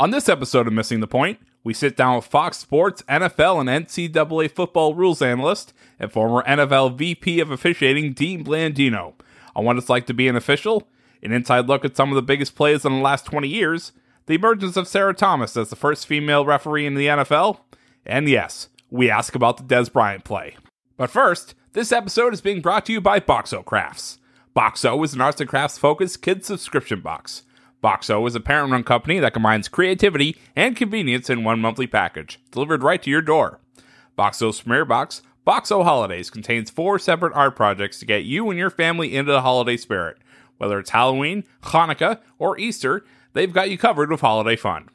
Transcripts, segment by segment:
On this episode of Missing the Point, we sit down with Fox Sports NFL and NCAA football rules analyst and former NFL VP of officiating Dean Blandino on what it's like to be an official, an inside look at some of the biggest plays in the last 20 years, the emergence of Sarah Thomas as the first female referee in the NFL, and yes, we ask about the Dez Bryant play. But first, this episode is being brought to you by Boxo Crafts. Boxo is an arts and crafts focused kids subscription box. Boxo is a parent run company that combines creativity and convenience in one monthly package, delivered right to your door. Boxo's premier box, Boxo Holidays, contains four separate art projects to get you and your family into the holiday spirit. Whether it's Halloween, Hanukkah, or Easter, they've got you covered with holiday fun.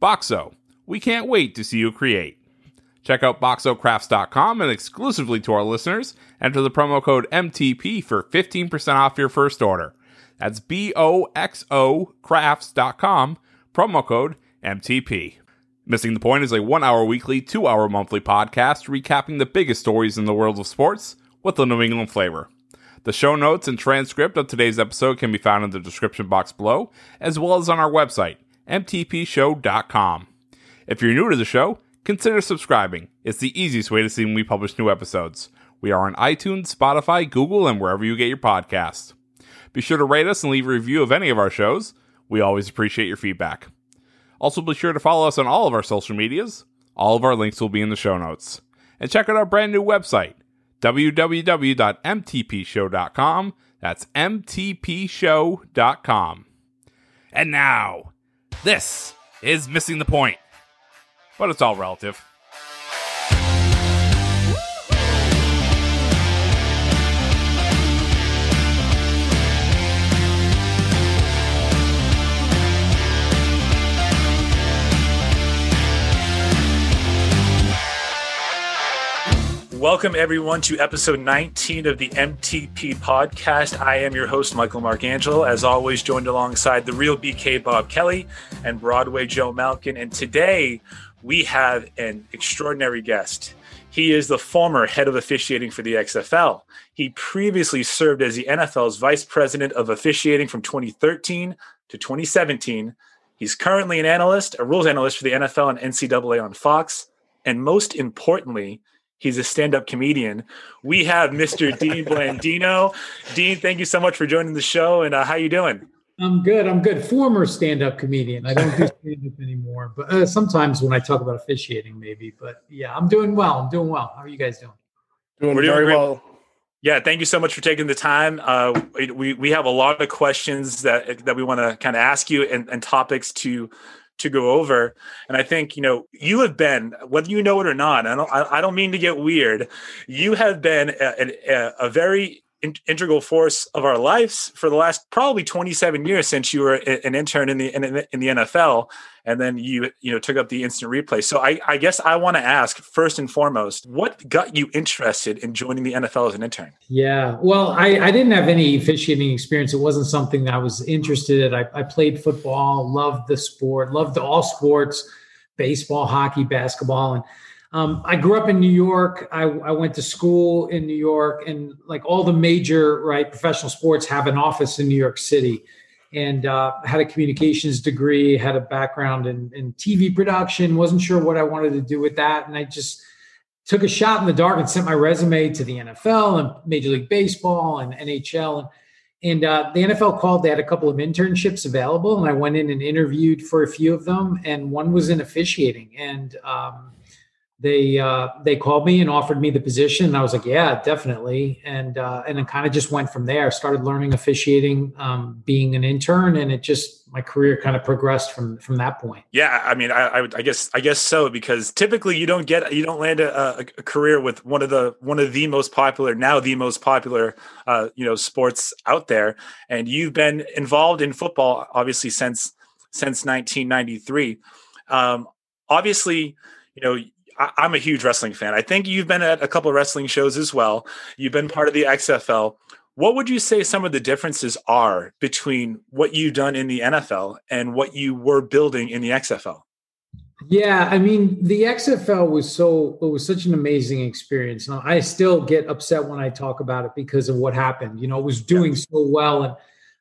Boxo, we can't wait to see you create. Check out boxocrafts.com and exclusively to our listeners, enter the promo code MTP for 15% off your first order. That's B O X O crafts.com, promo code MTP. Missing the Point is a one hour weekly, two hour monthly podcast recapping the biggest stories in the world of sports with a New England flavor. The show notes and transcript of today's episode can be found in the description box below, as well as on our website, mtpshow.com. If you're new to the show, consider subscribing. It's the easiest way to see when we publish new episodes. We are on iTunes, Spotify, Google, and wherever you get your podcasts. Be sure to rate us and leave a review of any of our shows. We always appreciate your feedback. Also, be sure to follow us on all of our social medias. All of our links will be in the show notes. And check out our brand new website, www.mtpshow.com. That's mtpshow.com. And now, this is Missing the Point. But it's all relative. Welcome, everyone, to episode 19 of the MTP podcast. I am your host, Michael Marcangelo, as always, joined alongside the real BK Bob Kelly and Broadway Joe Malkin. And today we have an extraordinary guest. He is the former head of officiating for the XFL. He previously served as the NFL's vice president of officiating from 2013 to 2017. He's currently an analyst, a rules analyst for the NFL and NCAA on Fox. And most importantly, He's a stand-up comedian. We have Mr. Dean Blandino. Dean, thank you so much for joining the show. And uh, how you doing? I'm good. I'm good. Former stand-up comedian. I don't do stand-up anymore, but uh, sometimes when I talk about officiating, maybe. But yeah, I'm doing well. I'm doing well. How are you guys doing? Doing We're very doing well. Yeah, thank you so much for taking the time. Uh, we we have a lot of questions that that we want to kind of ask you and, and topics to to go over. And I think you know you have been, whether you know it or not. I don't. I, don't mean to get weird. You have been a, a, a very in, integral force of our lives for the last probably 27 years since you were an intern in the in, the NFL and then you you know took up the instant replay. So I, I guess I want to ask first and foremost, what got you interested in joining the NFL as an intern? Yeah, well, I, I didn't have any officiating experience. It wasn't something that I was interested in. I, I played football, loved the sport, loved all sports, baseball, hockey, basketball, and um, I grew up in New York. I, I, went to school in New York, and like all the major right professional sports have an office in New York City and uh, had a communications degree, had a background in, in TV production, wasn't sure what I wanted to do with that. And I just took a shot in the dark and sent my resume to the NFL and Major League Baseball and NHL. And, And uh, the NFL called, they had a couple of internships available, and I went in and interviewed for a few of them, and one was in officiating. And um, they uh, they called me and offered me the position. And I was like, yeah, definitely. And uh, and it kind of just went from there. Started learning officiating, um, being an intern, and it just my career kind of progressed from from that point. Yeah, I mean, I, I, I guess I guess so because typically you don't get you don't land a, a, career with one of the one of the most popular now the most popular uh, you know sports out there, and you've been involved in football obviously since since 1993. Um, obviously, you know I, am a huge wrestling fan. I think you've been at a couple of wrestling shows as well. You've been part of the XFL. What would you say some of the differences are between what you've done in the NFL and what you were building in the XFL? Yeah, I mean, the XFL was so it was such an amazing experience. Now, I still get upset when I talk about it because of what happened. You know, it was doing yeah. so well, and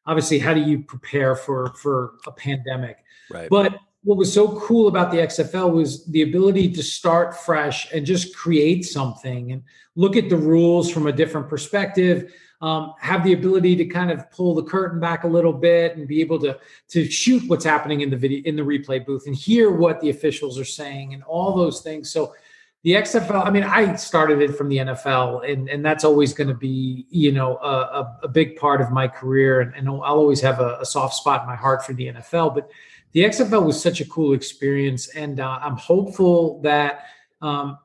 obviously, how do you prepare for for a pandemic? Right. But what was so cool about the XFL was the ability to start fresh and just create something and look at the rules from a different perspective. Um, have the ability to kind of pull the curtain back a little bit and be able to to shoot what's happening in the video in the replay booth and hear what the officials are saying and all those things. So the XFL, I mean, I started it from the NFL, and and that's always going to be you know a, a, a, big part of my career, and, and I'll always have a, a soft spot in my heart for the NFL, but the XFL was such a cool experience, and uh, I'm hopeful that um,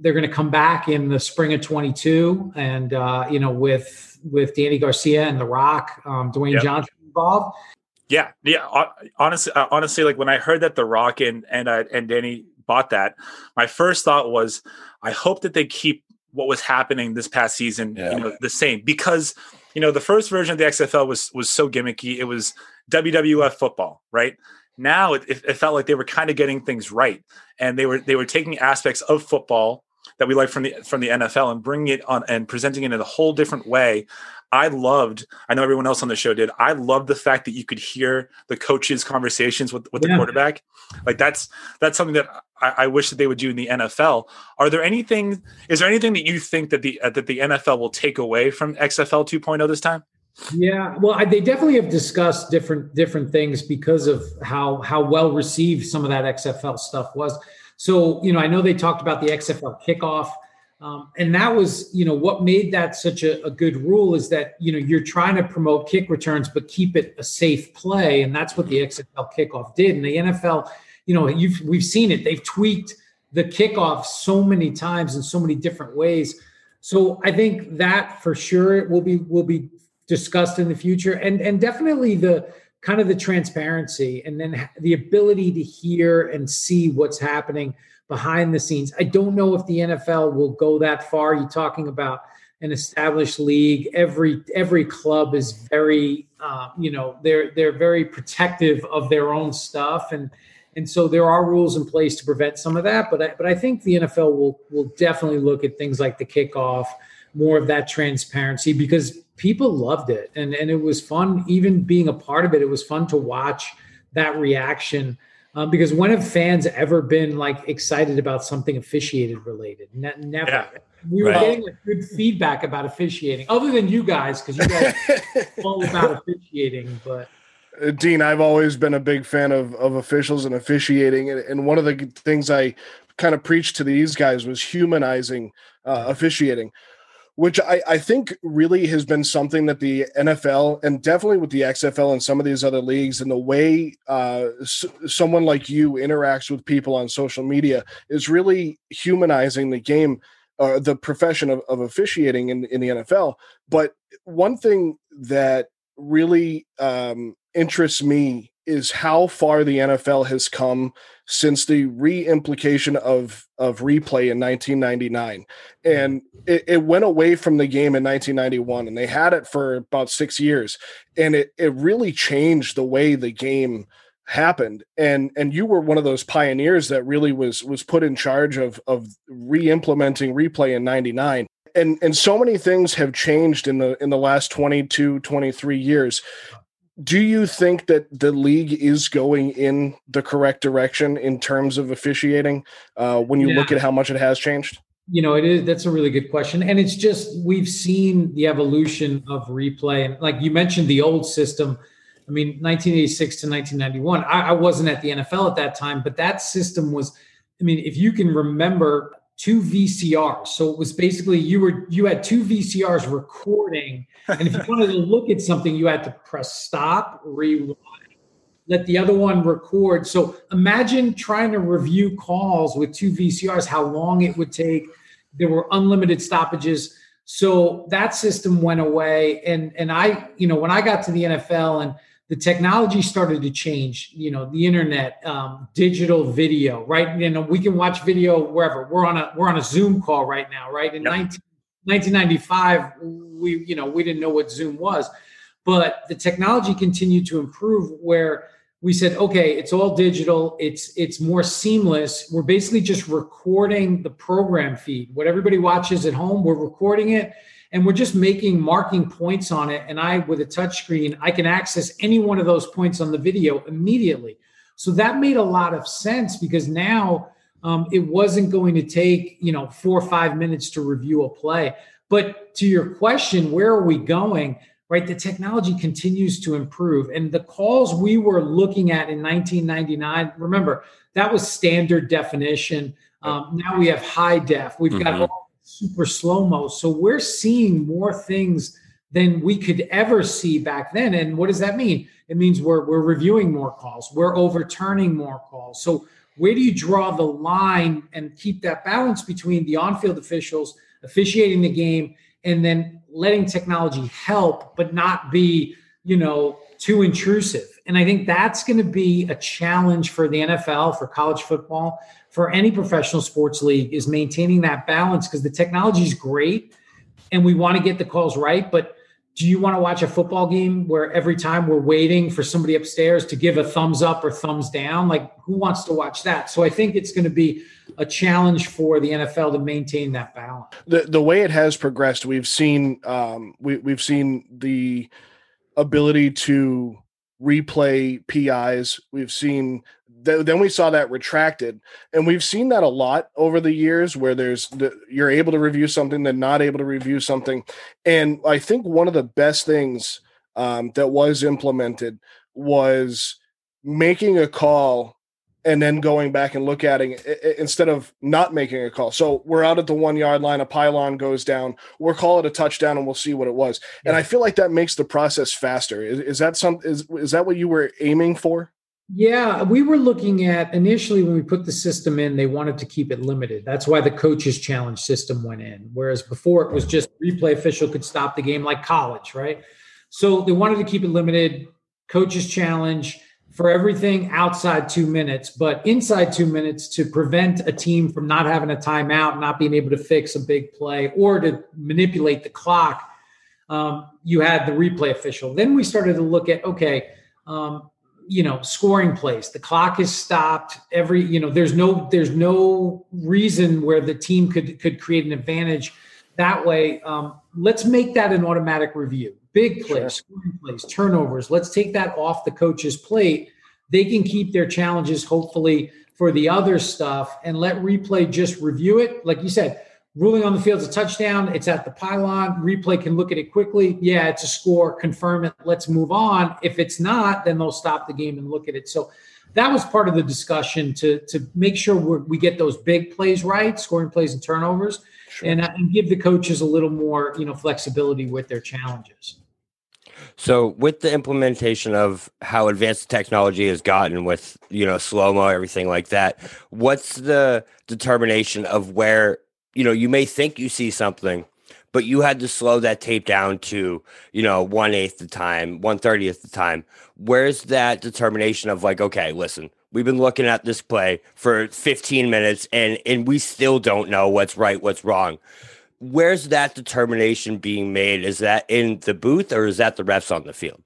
they're going to come back in the spring of 22, and uh, you know, with with Dany Garcia and The Rock, um, Dwayne yep. Johnson involved. Yeah, yeah. Honestly, uh, honestly, like when I heard that The Rock and and uh, and Dany bought that, my first thought was, I hope that they keep what was happening this past season, yeah. you know, the same because you know the first version of the XFL was was so gimmicky. It was WWF football, right? Now it, it felt like they were kind of getting things right and they were they were taking aspects of football that we like from the from the NFL and bringing it on and presenting it in a whole different way. I loved, I know everyone else on the show did. I loved the fact that you could hear the coaches' conversations with, with the quarterback. Like that's that's something that I, I, wish that they would do in the NFL. Are there anything? Is there anything that you think that the uh, that the NFL will take away from XFL 2.0 this time? Yeah, well, I, they definitely have discussed different different things because of how how well received some of that XFL stuff was. So, you know, I know they talked about the XFL kickoff, um, and that was, you know, what made that such a, a, good rule is that you know you're trying to promote kick returns but keep it a safe play, and that's what the XFL kickoff did. And the NFL, you know, you've we've seen it; they've tweaked the kickoff so many times in so many different ways. So I think that for sure will be will be discussed in the future. And and definitely the kind of the transparency and then the ability to hear and see what's happening behind the scenes. I don't know if the nfl will go that far. You're talking about an established league. Every every club is very uh, you know they're they're very protective of their own stuff. And and so there are rules in place to prevent some of that. But I, but I think the NFL will will definitely look at things like the kickoff more of that transparency because people loved it and and it was fun even being a part of it it was fun to watch that reaction um, because when have fans ever been like excited about something officiated related ne- never yeah, we were right. getting like, good feedback about officiating other than you guys because you guys all about officiating but uh, Dean, I've always been a big fan of, of officials and officiating. And, and one of the things I kind of preached to these guys was humanizing uh, officiating which I, I think really has been something that the NFL and definitely with the XFL and some of these other leagues and the way uh, s- someone like you interacts with people on social media is really humanizing the game, uh, the profession of, of officiating in, in the NFL. But one thing that really um, interests me is how far the NFL has come since the re-implication of of replay in 1999 mm-hmm. and it, it, went away from the game in 1991 and they had it for about six years. And it, it really changed the way the game happened. And and you were one of those pioneers that really was was put in charge of of re-implementing replay in 99 and and so many things have changed in the in the last 22 23 years do you think that the league is going in the correct direction in terms of officiating uh, when you yeah. look at how much it has changed? you know, it is that's a really good question. And it's just we've seen the evolution of replay. And like you mentioned, the old system. I mean, 1986 to 1991. I, I wasn't at the NFL at that time, but that system was. I mean, if you can remember two VCRs. So it was basically you were you had two VCRs recording, and if you wanted to look at something, you had to press stop, rewind, let the other one record. So imagine trying to review calls with two VCRs, how long it would take. There were unlimited stoppages. So that system went away. And and I, you know, when I got to the NFL and the technology started to change, you know, the internet, um, digital video, right? You know, we can watch video wherever. We're on a we're on a Zoom call right now, right? In yep. 19, 1995, we, you know, we didn't know what Zoom was. But the technology continued to improve where we said okay it's all digital it's it's more seamless we're basically just recording the program feed what everybody watches at home we're recording it and we're just making marking points on it and i with a touch screen i can access any one of those points on the video immediately so that made a lot of sense because now um, it wasn't going to take you know four or five minutes to review a play but to your question where are we going right? The technology continues to improve. And the calls we were looking at in 1999, remember, that was standard definition. Um, now we have high def, we've mm-hmm. got all super slow mo. So we're seeing more things than we could ever see back then. And what does that mean? It means we're, we're reviewing more calls, we're overturning more calls. So where do you draw the line and keep that balance between the on field officials officiating the game and then letting technology help, but not be, you know, too intrusive. And I think that's going to be a challenge for the NFL, for college football, for any professional sports league is maintaining that balance because the technology is great and we want to get the calls right. But do you want to watch a football game where every time we're waiting for somebody upstairs to give a thumbs up or thumbs down? Like, who wants to watch that? So I think it's going to be a challenge for the NFL to maintain that balance. The the way it has progressed, we've seen um, we we've seen the ability to replay PIs. We've seen th- then we saw that retracted and we've seen that a lot over the years where there's the, you're able to review something then not able to review something and i think one of the best things um, that was implemented was making a call and then going back and look at it instead of not making a call. So we're out at the one yard line, a pylon goes down, we'll call it a touchdown and we'll see what it was. Yeah. And I feel like that makes the process faster. Is, is that some is is that what you were aiming for? Yeah, we were looking at initially when we put the system in, they wanted to keep it limited. That's why the coaches challenge system went in. Whereas before it was just replay official could stop the game like college, right? So they wanted to keep it limited, coaches challenge for everything outside two minutes, but inside two minutes to prevent a team from not having a timeout, not being able to fix a big play or to manipulate the clock. Um, you had the replay official. Then we started to look at okay, um, you know scoring plays. The clock is stopped. Every you know there's no there's no reason where the team could could create an advantage that way. Um, let's make that an automatic review. Big plays scoring plays turnovers. Let's take that off the coach's plate. They can keep their challenges hopefully for the other stuff and let replay just review it. Like you said ruling on the field is a touchdown. It's at the pylon. Replay can look at it quickly. Yeah, it's a score. Confirm it. Let's move on. If it's not, then they'll stop the game and look at it. So that was part of the discussion to to make sure we get those big plays right, scoring plays and turnovers, sure. and, uh, and give the coaches a little more you know flexibility with their challenges. So, with the implementation of how advanced technology has gotten with you know slow mo, everything like that, what's the determination of where you know, you may think you see something, but you had to slow that tape down to, you know, one eighth the time, one thirtieth the time. Where's that determination of like, okay, listen, we've been looking at this play for 15 minutes and and we still don't know what's right, what's wrong. Where's that determination being made? Is that in the booth or is that the refs on the field?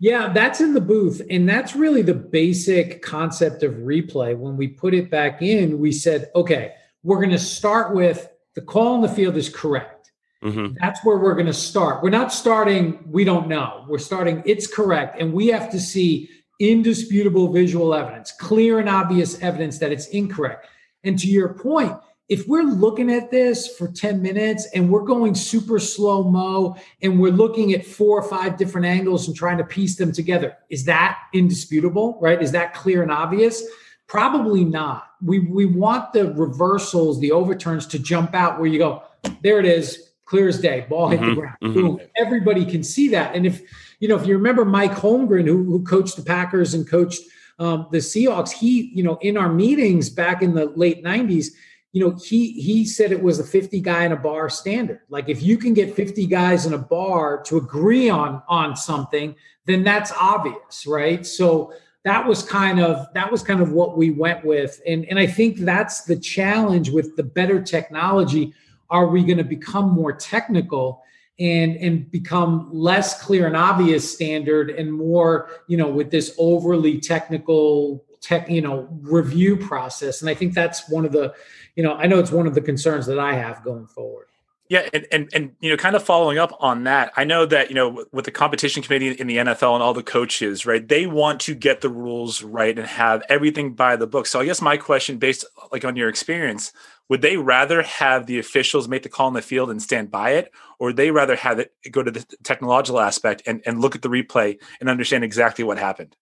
Yeah, that's in the booth. And that's really the basic concept of replay. When we put it back in, we said, okay, we're going to start with the call in the field is correct. Mm-hmm. That's where we're going to start. We're not starting, we don't know. We're starting, it's correct. And we have to see indisputable visual evidence, clear and obvious evidence that it's incorrect. And to your point, if we're looking at this for 10 minutes and we're going super slow mo and we're looking at four or five different angles and trying to piece them together, is that indisputable, right? Is that clear and obvious? Probably not. We we want the reversals, the overturns to jump out where you go, there it is, clear as day, ball hit mm-hmm, the ground. Mm-hmm. Boom. Everybody can see that. And if you know, if you remember Mike Holmgren, who, who coached the Packers and coached um, the Seahawks, he, you know, in our meetings back in the late 90s, you know, he he said it was a 50 guy in a bar standard. Like if you can get 50 guys in a bar to agree on on something, then that's obvious, right? So that was kind of that was kind of what we went with. And and i think that's the challenge with the better technology. Are we going to become more technical and and become less clear and obvious standard and more you know with this overly technical tech you know review process? And i think that's one of the you know i know it's one of the concerns that i have going forward yeah, and, and and you know, kind of following up on that, I know that you know with the competition committee in the NFL and all the coaches, right? They want to get the rules right and have everything by the book. So I guess my question, based like on your experience, would they rather have the officials make the call in the field and stand by it, or would they rather have it go to the technological aspect and, and look at the replay and understand exactly what happened?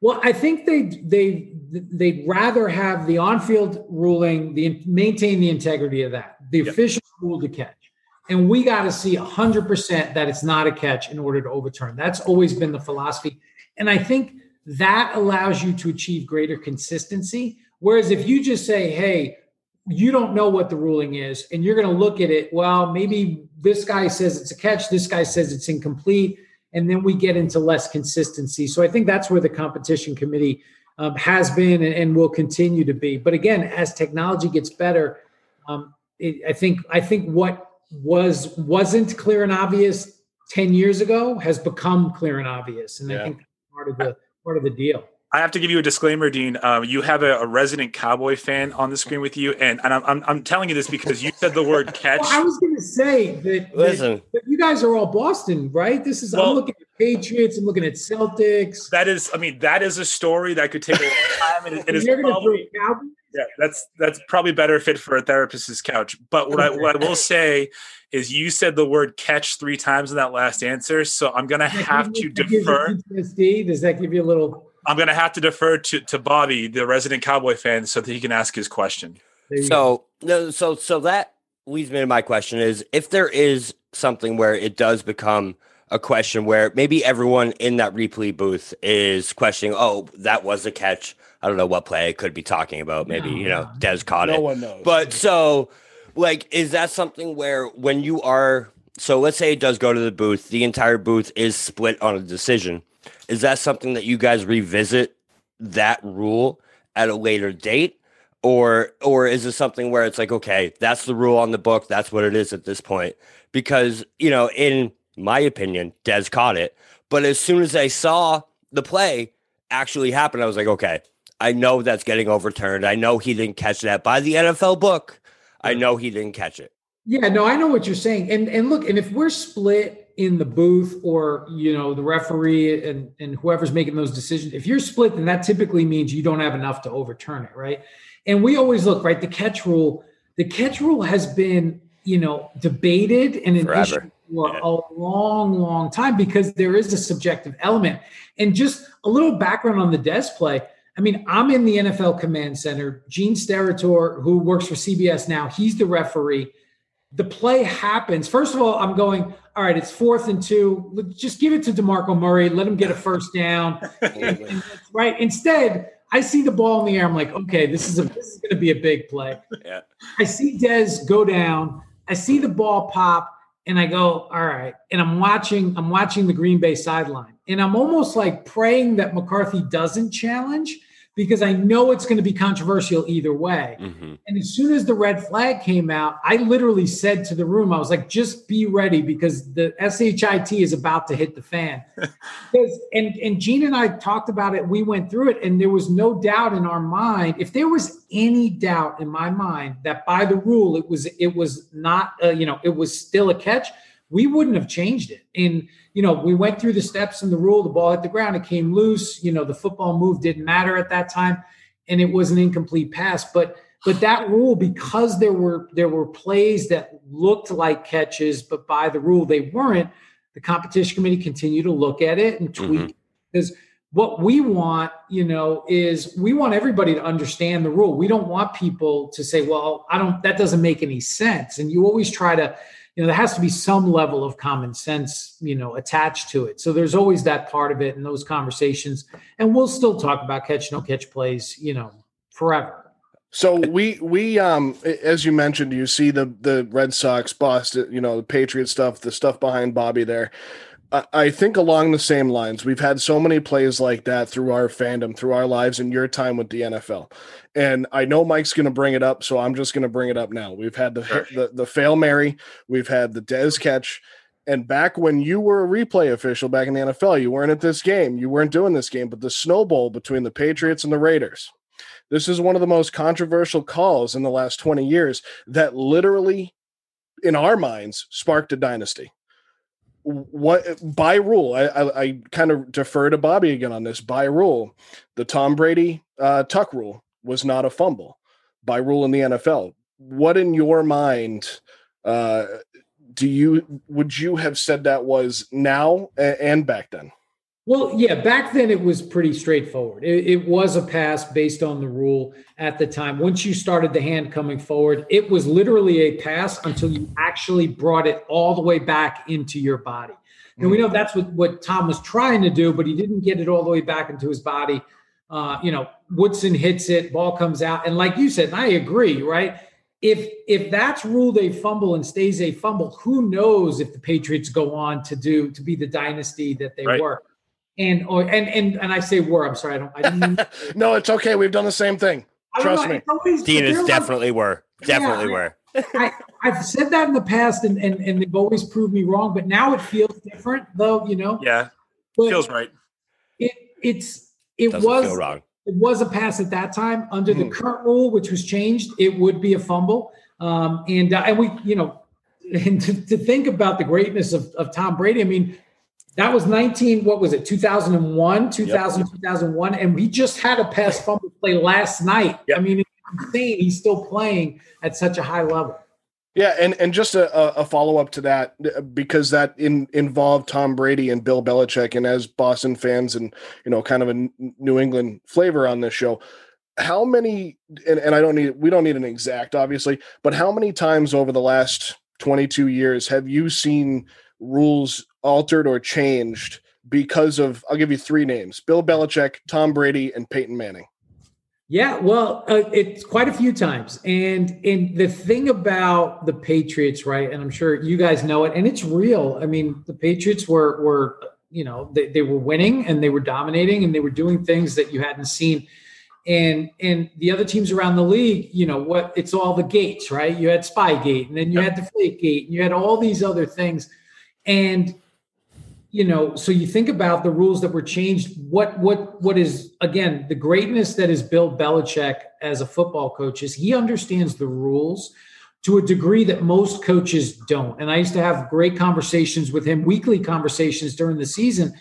Well, I think they they they'd rather have the on-field ruling, the maintain the integrity of that. The yep. official rule to catch. And we got to see 100% that it's not a catch in order to overturn. That's always been the philosophy. And I think that allows you to achieve greater consistency. Whereas if you just say, hey, you don't know what the ruling is, and you're going to look at it, well, maybe this guy says it's a catch, this guy says it's incomplete, and then we get into less consistency. So I think that's where the competition committee um, has been and, and, will continue to be. But again, as technology gets better, um, it, I think I think what was wasn't clear and obvious 10 years ago has become clear and obvious and yeah. i think part of the part of the deal I have to give you a disclaimer, Dean. Um, you have a, a, resident Cowboy fan on the screen with you, and, and I'm, I'm, I'm telling you this because you said the word catch. Well, I was going to say that, Listen. That, that, you guys are all Boston, right? This is well, I'm looking at Patriots, I'm looking at Celtics. That is, I mean, that is a story that could take a long time, and it, it is probably, yeah, that's that's probably better fit for a therapist's couch. But what I what I will say is, you said the word catch three times in that last answer, so I'm going to have to defer. Does that give you a little? I'm going to have to defer to, to Bobby, the resident Cowboy fan, so that he can ask his question. So, no, so, so that leads me to my question: is if there is something where it does become a question where maybe everyone in that replay booth is questioning, "Oh, that was a catch." I don't know what play I could be talking about. Maybe no, you know, Dez caught no it. No one knows. But so, like, is that something where when you are so let's say it does go to the booth, the entire booth is split on a decision is that something that you guys revisit that rule at a later date? Or or is it something where it's like, okay, that's the rule on the book, that's what it is at this point? Because, you know, in my opinion, Dez caught it. But as soon as I saw the play actually happen, I was like, okay, I know that's getting overturned. I know he didn't catch that by the NFL book. I know he didn't catch it. Yeah, no, I know what you're saying. And and look, and if we're split in the booth or you know the referee and and whoever's making those decisions if you're split then that typically means you don't have enough to overturn it right and we always look right the catch rule the catch rule has been you know debated and an Forever. issue for yeah. a long long time because there is a subjective element and just a little background on the Dez play I mean, I'm in the NFL command center. Gene Steratore, who works for CBS now, he's the referee the play happens. First of all, I'm going, all right, it's fourth and two. Just give it to DeMarco Murray. Let him get a first down. and, and right. Instead, I see the ball in the air. I'm like, okay, this is a this is gonna be a big play. Yeah. I see Dez go down. I see the ball pop, and I go, all right. And I'm watching, I'm watching the Green Bay sideline. And I'm almost like praying that McCarthy doesn't challenge because I know it's going to be controversial either way. Mm-hmm. And as soon as the red flag came out, I literally said to the room, I was like, just be ready because the SHIT is about to hit the fan. because, and, and Gene and I talked about it. We went through it, and there was no doubt in our mind. If there was any doubt in my mind that by the rule it was it was not, uh, you know, it was still a catch, we wouldn't have changed it. And you know, we went through the steps in the rule. The ball hit the ground. It came loose. You know, the football move didn't matter at that time, and it was an incomplete pass. But But that rule, because there were there were plays that looked like catches, but by the rule they weren't, the competition committee continued to look at it and tweak mm-hmm. because what we want, you know, is we want everybody to understand the rule. We don't want people to say, well, I don't, that doesn't make any sense. And you always try to, you know, there has to be some level of common sense, you know, attached to it. So there's always that part of it in those conversations. And we'll still talk about catch, no catch plays, you know, forever. So we we um as you mentioned, you see the the Red Sox, Boston, you know, the Patriot stuff, the stuff behind Bobby there. I, think along the same lines, we've had so many plays like that through our fandom, through our lives, and your time with the NFL. And I know Mike's going to bring it up, so I'm just going to bring it up now. We've had the, the the fail Mary, we've had the Dez catch, and back when you were a replay official back in the NFL, you weren't at this game, you weren't doing this game, but the Snow Bowl between the Patriots and the Raiders this is one of the most controversial calls in the last 20 years that literally, in our minds, sparked a dynasty. What by rule, I, I, I kind of defer to Bobby again on this. By rule, the Tom Brady uh, tuck rule was not a fumble by rule in the NFL. What in your mind uh, do you would you have said that was now and back then? Well, yeah, back then it was pretty straightforward. It, it, was a pass based on the rule at the time. Once you started the hand coming forward, it was literally a pass until you actually brought it all the way back into your body. And we know that's what, what Tom was trying to do, but he didn't get it all the way back into his body. Uh, you know, Woodson hits it, ball comes out. And like you said, and I agree, right? If if that's ruled a fumble and stays a fumble, who knows if the Patriots go on to do to be the dynasty that they right. were and or and and and I say were. I'm sorry, I don't. I didn't no, it's okay. We've done the same thing. Trust me. Always, Dean is definitely like, were. Definitely yeah, were. I, have said that in the past, and, and and they've always proved me wrong. But now it feels different, though. You know. Yeah. But feels right. It it's it Doesn't was wrong. It was a pass at that time. Under mm. the hmm. current rule, which was changed, it would be a fumble. Um, and uh, and we, you know, and to, to think about the greatness of, of Tom Brady, I mean, that was 19, what was it, 2001, 2000, yep. 2001. And we just had a pass fumble play last night. Yep. I mean, it's insane. He's still playing at such a high level. Yeah, and, and just a, a follow up to that uh, because that in, involved Tom Brady and Bill Belichick, and as Boston fans and you know kind of a New England flavor on this show, how many and, and I don't need we don't need an exact obviously, but how many times over the last twenty two years have you seen rules altered or changed because of I'll give you three names: Bill Belichick, Tom Brady, and Peyton Manning. Yeah, well, uh, it's quite a few times, and and the thing about the Patriots, right? And I'm sure you guys know it, and it's real. I mean, the Patriots were were you know they, they were winning and they were dominating and they were doing things that you hadn't seen and and the other teams around the league, you know what? It's all the gates, right? You had Spygate, and then you had the Flake Gate, and you had all these other things, and you know so you think about the rules that were changed what what what is again the greatness that is bill belichick as a football coach is he understands the rules to a degree that most coaches don't. And i used to have great conversations with him weekly conversations during the season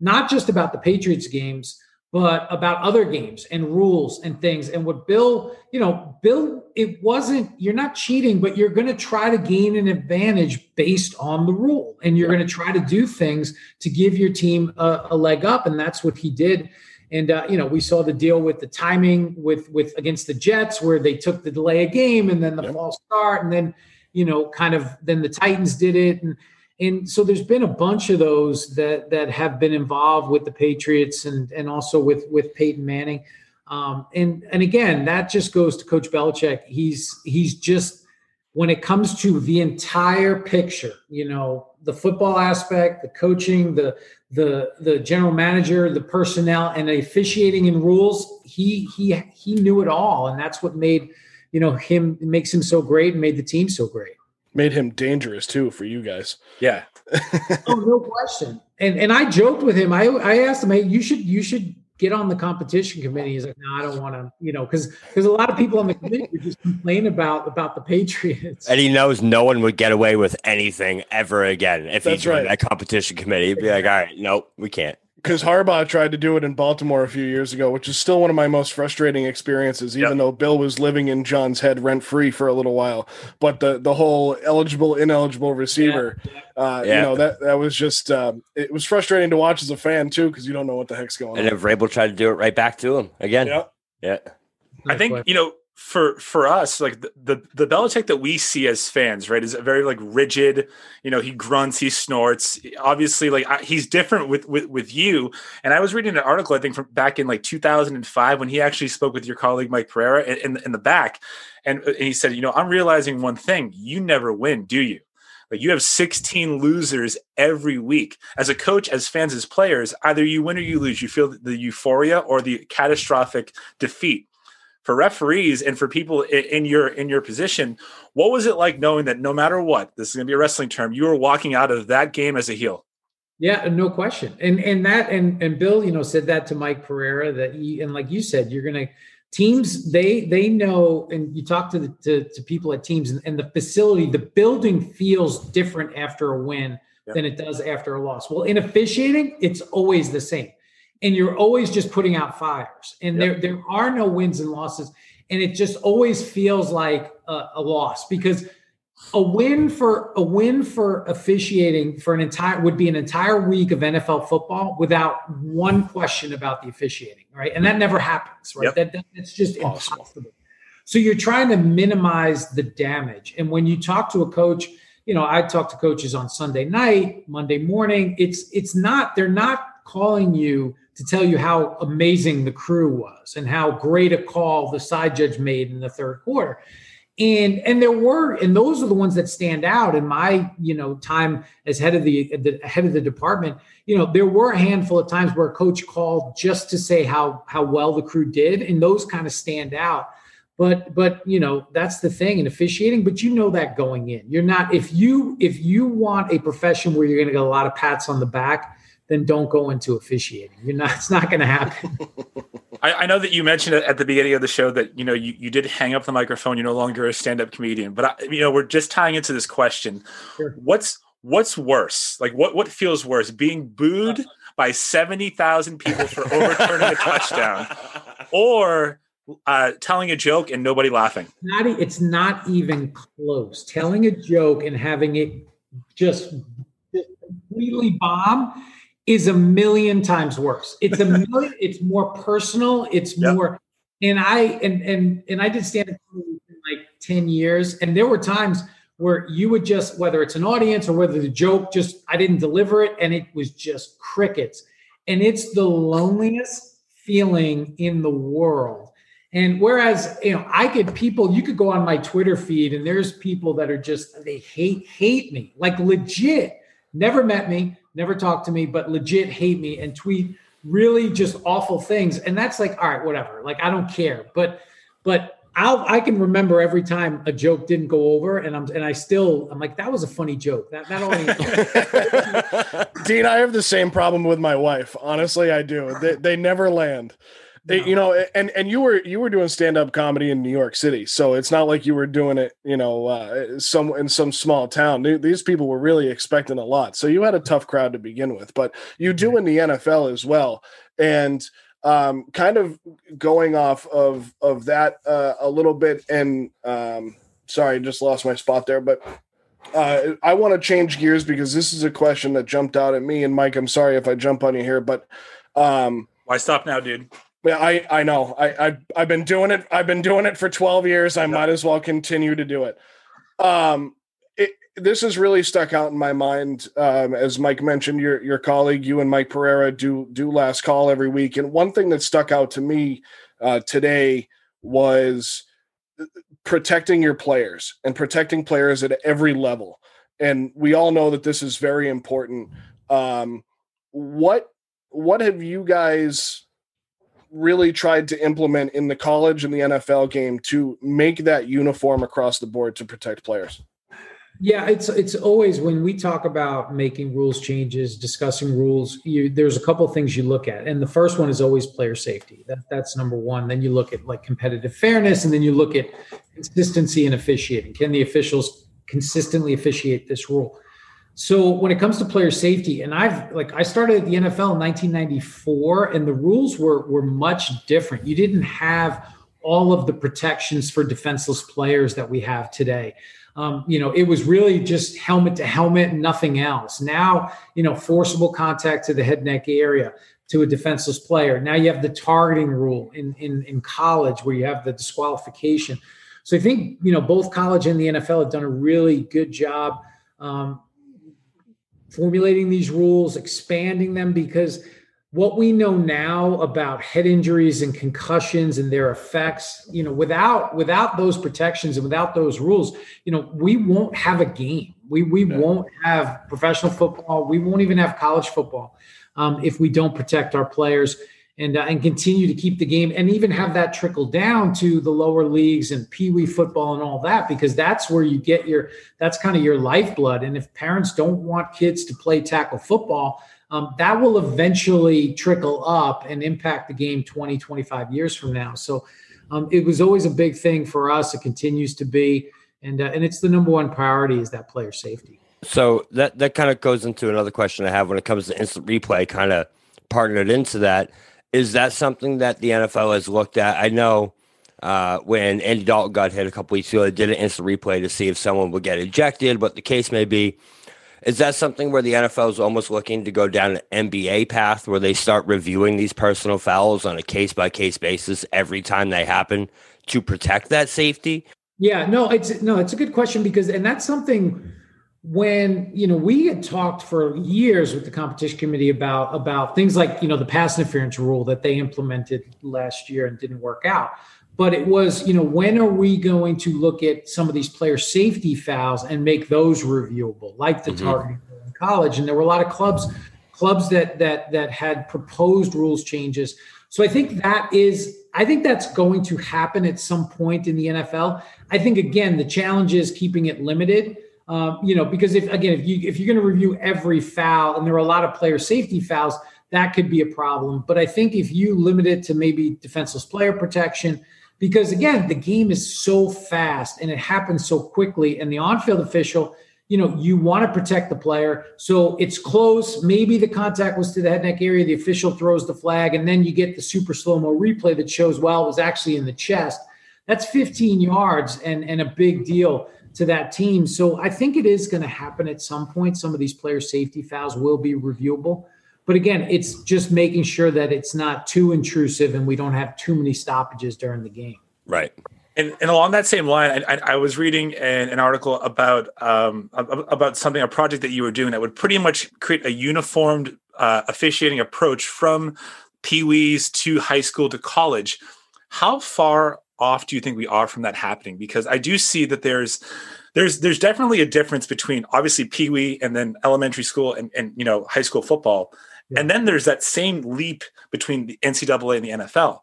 not just about the patriots games but about other games and rules and things. And what Bill, you know, Bill, it wasn't, you're not cheating, but you're going to try to gain an advantage based on the rule. And you're going to try to do things to give your team a, a leg up. And that's what he did. And uh, you know, we saw the deal with the timing with with against the Jets, where they took the delay of game and then the yep. false start, and then you know, kind of then the Titans did it, and and so there's been a bunch of those that that have been involved with the Patriots and and also with with Peyton Manning. Um, and and again, that just goes to Coach Belichick. He's he's just when it comes to the entire picture, you know, the football aspect, the coaching, the the the general manager, the personnel, and the officiating and rules. He he he knew it all, and that's what made you know him makes him so great and made the team so great made him dangerous too for you guys. Yeah. oh, no question. And and I joked with him. I I asked him, hey, you should you should get on the competition committee. He's like, no, I don't want to, you know, because because a lot of people on the committee just complain about about the Patriots. And he knows no one would get away with anything ever again if That's he joined right. that competition committee. He'd be like, all right, nope, we can't. Because Harbaugh tried to do it in Baltimore a few years ago, which is still one of my most frustrating experiences, even yep. though Bill was living in John's head rent free for a little while. But the the whole eligible ineligible receiver, yeah. Uh, yeah. you know that that was just um, it was frustrating to watch as a fan too because you don't know what the heck's going and on. And if Vrabel tried to do it right back to him again, yeah, yeah. I think you know for for us, like the, the the Belichick that we see as fans, right, is very like rigid. You know, he grunts, he snorts. Obviously, like he's different with with with you. And I was reading an article, I think, from back in like 2005 when he actually spoke with your colleague Mike Pereira in, in, in the back, and, uh, and he said, you know, I'm realizing one thing: you never win, do you? Like you have 16 losers every week. As a coach, as fans, as players, either you win or you lose. You feel the euphoria or the catastrophic defeat for referees and for people in your in your position what was it like knowing that no matter what this is going to be a wrestling term you were walking out of that game as a heel? Yeah no question. And and that and and bill you know said that to mike pereira that he and like you said you're going to teams they they know and you talk to the to, to people at teams and, and, the facility the building feels different after a win yep. than it does after a loss. Well in officiating it's always the same and you're always just putting out fires. And yep. there there are no wins and losses. And it just always feels like a, a, loss because a win for a win for officiating for an entire would be an entire week of NFL football without one question about the officiating right? And that never happens right? Yep. that, that, that's just impossible. So you're trying to minimize the damage. And when you talk to a coach you know i talk to coaches on sunday night monday morning it's it's not they're not calling you to tell you how amazing the crew was and how great a call the side judge made in the third quarter. And and there were and those are the ones that stand out in my you know time as head of the, the head of the department. You know there were a handful of times where a coach called just to say how how well the crew did, and those kind of stand out. But but you know that's the thing in officiating. But you know that going in, you're not if you if you want a profession where you're going to get a lot of pats on the back then don't go into officiating. You're not. It's not going to happen. I, I, know that you mentioned at the beginning of the show that you know you, you did hang up the microphone. You're no longer a stand-up comedian, but I, you know we're just tying into this question. Sure. What's what's worse? Like what what feels worse? Being booed by seventy thousand people for overturning a touchdown, or uh, telling a joke and nobody laughing? Not. It's not even close. Telling a joke and having it just completely bomb is a million times worse. It's a million, it's more personal. It's yep. more, and I and and and I did stand up like 10 years. And there were times where you would just, whether it's an audience or whether the joke just I didn't deliver it and it was just crickets. And it's the loneliest feeling in the world. And whereas, you know, I could people, you could go on my Twitter feed and there's people that are just they hate, hate me, like legit, never met me, never talk to me, but legit hate me and tweet really just awful things. And that's like, all right, whatever. Like I don't care. But but I'll I can remember every time a joke didn't go over, and I'm and I still I'm like that was a funny joke. That that only. Dean, I have the same problem with my wife. Honestly, I do. They they never land. You know, and and you were you were doing stand up comedy in New York City, so it's not like you were doing it, you know, uh, some in some small town. These people were really expecting a lot, so you had a tough crowd to begin with. But you do in the NFL as well, and um, kind of going off of of that uh, a little bit. And um, sorry, just lost my spot there, but uh, I want to change gears because this is a question that jumped out at me. And Mike, I'm sorry if I jump on you here, but um, why stop now, dude? Yeah, I I know. I, I I've been doing it. I've been doing it for 12 years. I might as well continue to do it. Um, it, this has really stuck out in my mind. Um, as Mike mentioned, your your colleague, you and Mike Pereira do do last call every week, and one thing that stuck out to me uh, today was protecting your players and protecting players at every level. And we all know that this is very important. Um, what what have you guys really tried to implement in the college and the NFL game to make that uniform across the board to protect players? Yeah, it's it's always when we talk about making rules changes, discussing rules. You, there's a couple things you look at, and the first one is always player safety. That, that's number one. Then you look at like competitive fairness, and then you look at consistency and officiating. Can the officials consistently officiate this rule? So when it comes to player safety, and I've like I started at the NFL in 1994, and the rules were were much different. You didn't have all of the protections for defenseless players that we have today. Um, you know, it was really just helmet to helmet and nothing else. Now, you know, forcible contact to the head neck area to a defenseless player. Now you have the targeting rule in, in, in college where you have the disqualification. So I think, you know, both college and the NFL have done a really good job um, formulating these rules, expanding them because – what we know now about head injuries and concussions and their effects you know without without those protections and without those rules you know we won't have a game. We we won't have professional football. We won't even have college football um, if we don't protect our players and uh, and continue to keep the game and even have that trickle down to the lower leagues and pee wee football and all that because that's where you get your that's kind of your lifeblood and if parents don't want kids to play tackle football um, that will eventually trickle up and impact the game 20, 25 years from now. So um, it was always a big thing for us. It continues to be. And, uh, and it's the number one priority is that player safety. So that, that kind of goes into another question I have when it comes to instant replay, kind of partnered into that. Is that something that the NFL has looked at? I know uh, when Andy Dalton got hit a couple weeks ago, they did an instant replay to see if someone would get ejected, what the case may be. Is that something where the NFL is almost looking to go down an NBA path where they start reviewing these personal fouls on a case by case basis every time they happen to protect that safety? Yeah, no, it's no, it's a good question because and that's something when you know we had talked for years with the competition committee about about things like you know the pass interference rule that they implemented last year and didn't work out but it was, you know, when are we going to look at some of these player safety fouls and make those reviewable, like the mm-hmm. targeting in college? And there were a lot of clubs, clubs that that that had proposed rules changes. So I think that is, I think that's going to happen at some point in the NFL. I think again, the challenge is keeping it limited. Um, you know, because if again, if you if you're going to review every foul, and there are a lot of player safety fouls, that could be a problem. But I think if you limit it to maybe defenseless player protection, because again, the game is so fast and it happens so quickly. And the on-field official, you know, you want to protect the player. So it's close. Maybe the contact was to the head neck area. The official throws the flag, and then you get the super slow-mo replay that shows, well, it was actually in the chest. That's 15 yards and, and a big deal to that team. So I think it is going to happen at some point. Some of these player safety fouls will be reviewable. But again, it's just making sure that it's not too intrusive and we don't have too many stoppages during the game. Right. And, and along that same line, I, I was reading an, an article about um, about something, a project that you were doing that would pretty much create a uniformed uh, officiating approach from Pee Wees to high school to college. How far off do you think we are from that happening? Because I do see that there's there's there's definitely a difference between obviously Pee Wee and then elementary school and, and you know high school football. And then there's that same leap between the NCAA and the NFL.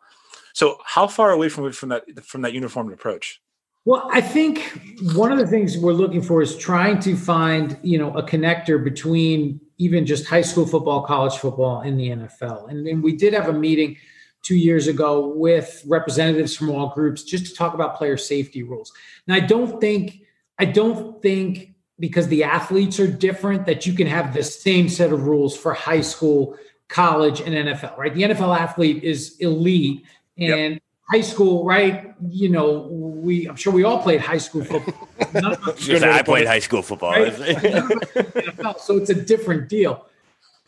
So how far away from from that from that uniformed approach? Well, I think one of the things we're looking for is trying to find, you know, a connector between even just high school football, college football, and the NFL. And, and we did have a meeting two years ago with representatives from all groups just to talk about player safety rules. And I don't think I don't think because the athletes are different that you can have the same set of rules for high school, college, and NFL, right? The NFL athlete is elite and yep. high school, right? You know, we I'm sure we all played high school football. I played high school football. Right? so it's a different deal.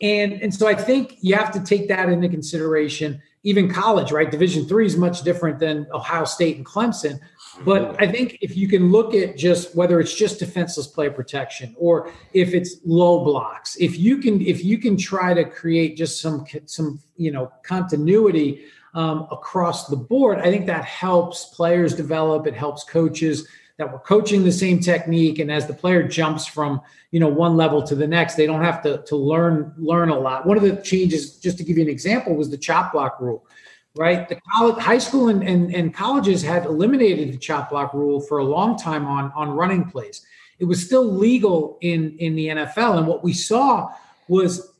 And and so I think you have to take that into consideration. Even college, right? Division three is much different than Ohio State and Clemson. But I think if you can look at just whether it's just defenseless play protection or if it's low blocks, if you can if you can try to create just some some you know continuity um, across the board, I think that helps players develop. It helps coaches that we're coaching the same technique, and as the player jumps from you know one level to the next, they don't have to to learn learn a lot. One of the changes, just to give you an example, was the chop block rule right? The college, high school and, and, and colleges had eliminated the chop block rule for a long time on, on running plays. It was still legal in, in the NFL. And what we saw was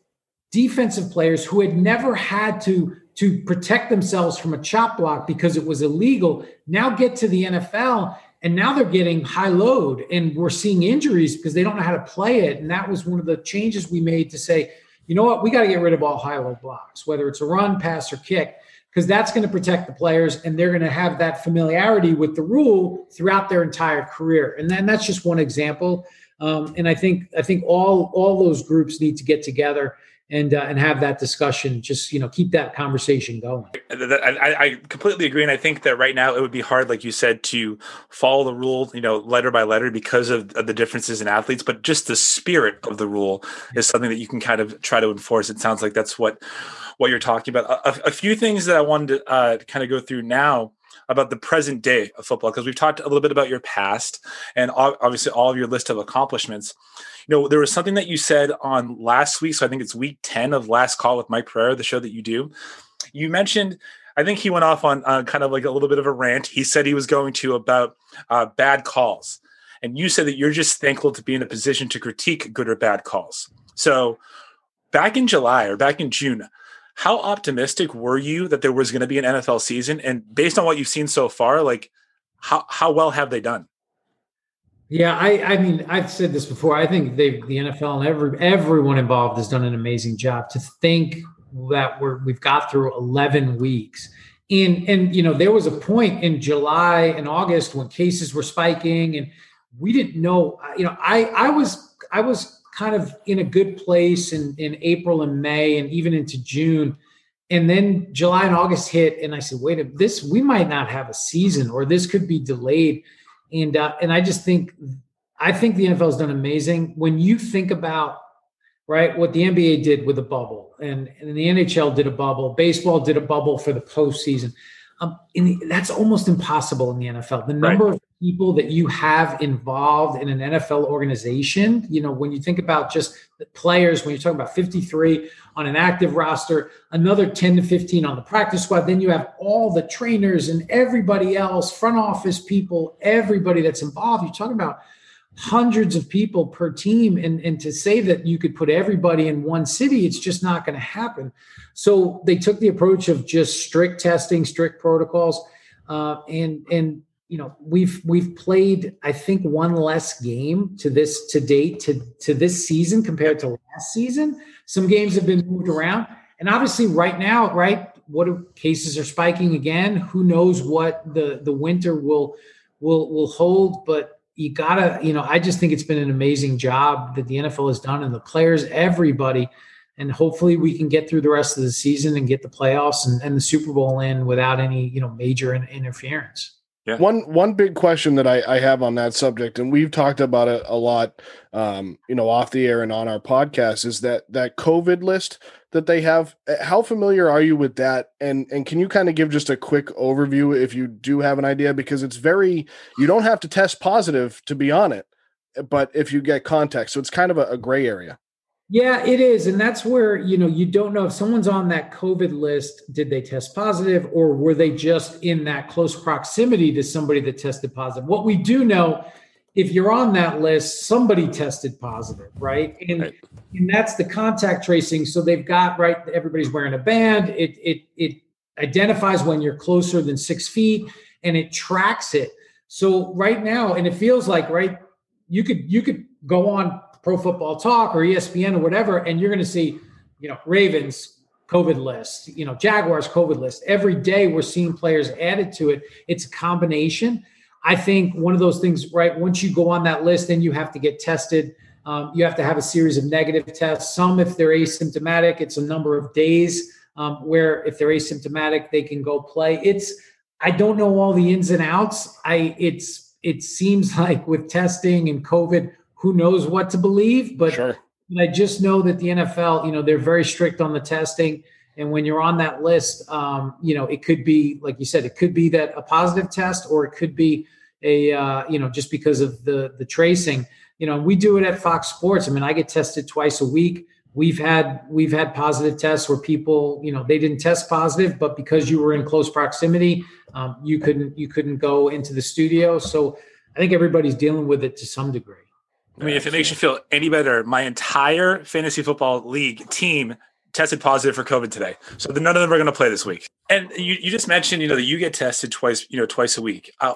defensive players who had never had to, to protect themselves from a chop block because it was illegal now get to the NFL And now they're getting high load and we're seeing injuries because they don't know how to play it. And that was one of the changes we made to say, you know what, we got to get rid of all high-low blocks, whether it's a run, pass, or kick, because that's going to protect the players and they're going to have that familiarity with the rule throughout their entire career. And then that's just one example. Um, and I think I think all all those groups need to get together and uh, and have that discussion. Just you know, keep that conversation going. I, I, completely agree, and I think that right now it would be hard, like you said, to follow the rule, you know, letter by letter because of, of the differences in athletes. But just the spirit of the rule is something that you can kind of try to enforce. It sounds like that's what what you're talking about. A, a few things that I wanted to uh, kind of go through now about the present day of football because we've talked a little bit about your past and obviously all of your list of accomplishments. You know, there was something that you said on last week, so I think it's week 10 of Last Call with Mike Pereira, the show that you do. You mentioned I think he went off on uh, kind of like a little bit of a rant. He said he was going to about uh, bad calls. And you said that you're just thankful to be in a position to critique good or bad calls. So back in July or back in June, how optimistic were you that there was going to be an NFL season? And based on what you've seen so far, like how how well have they done? Yeah, I, I mean, I've said this before. I think they, the NFL and every everyone involved has done an amazing job. To think that we're we've got through eleven weeks, and and you know there was a point in July and August when cases were spiking, and we didn't know. You know, I I was I was kind of in a good place in, in April and May and even into June. And then July and August hit, and I said, "Wait, a this we might not have a season, or this could be delayed." And uh, and I just think, I think the NFL has done amazing. When you think about right what the NBA did with a bubble, and, and the NHL did a bubble, baseball did a bubble for the postseason. Um, the, that's almost impossible in the NFL. The number right. of people that you have involved in an NFL organization, you know, when you think about just the players, when you're talking about 53 on an active roster, another 10 to 15 on the practice squad, then you have all the trainers and everybody else, front office people, everybody that's involved. You're talking about hundreds of people per team and, and to say that you could put everybody in one city it's just not going to happen so they took the approach of just strict testing strict protocols uh, and and you know we've we've played i think one less game to this to date to to this season compared to last season some games have been moved around and obviously right now right what cases are spiking again who knows what the the winter will will will hold but you gotta, you know, I just think it's been an amazing job that the NFL has done and the players, everybody. And hopefully we can get through the rest of the season and get the playoffs and, and the Super Bowl in without any, you know, major in, interference. Yeah. One one big question that I, I have on that subject, and we've talked about it a lot, um, you know, off the air and on our podcast, is that that COVID list that they have. Eh, how familiar are you with that? And and can you kind of give just a quick overview if you do have an idea? Because it's very you don't have to test positive to be on it, but if you get context, so it's kind of a, a gray area. Yeah, it is. And that's where, you know, you don't know if someone's on that COVID list, did they test positive or were they just in that close proximity to somebody that tested positive? What we do know if you're on that list, somebody tested positive, right? And right. and that's the contact tracing. So they've got right. Everybody's wearing a band. It it it identifies when you're closer than six feet, and it tracks it. So right now, and it feels like right. You could you could go on Pro Football Talk or ESPN or whatever, and you're going to see, you know, Ravens COVID list, you know, Jaguars COVID list. Every day we're seeing players added to it. It's a combination. I think one of those things, right? Once you go on that list, then you have to get tested. Um, you have to have a series of negative tests. Some, if they're asymptomatic, it's a number of days. Um, where if they're asymptomatic, they can go play. It's I don't know all the ins and outs. I it's it seems like with testing and COVID, who knows what to believe, but sure. I just know that the NFL, you know, they're very strict on the testing. And when you're on that list, um, you know, it could be, like you said, it could be that a positive test, or it could be a, uh, you know, just because of the the tracing. You know, we do it at Fox Sports. I mean, I get tested twice a week. We've had we've had positive tests where people, you know, they didn't test positive, but because you were in close proximity, um, you couldn't you couldn't go into the studio. So I think everybody's dealing with it to some degree. I mean, if it makes you feel any better, my entire fantasy football league team tested positive for COVID today. So none of them are going to play this week. And you, you just mentioned, you know, that you get tested twice, you know, twice a week. Uh,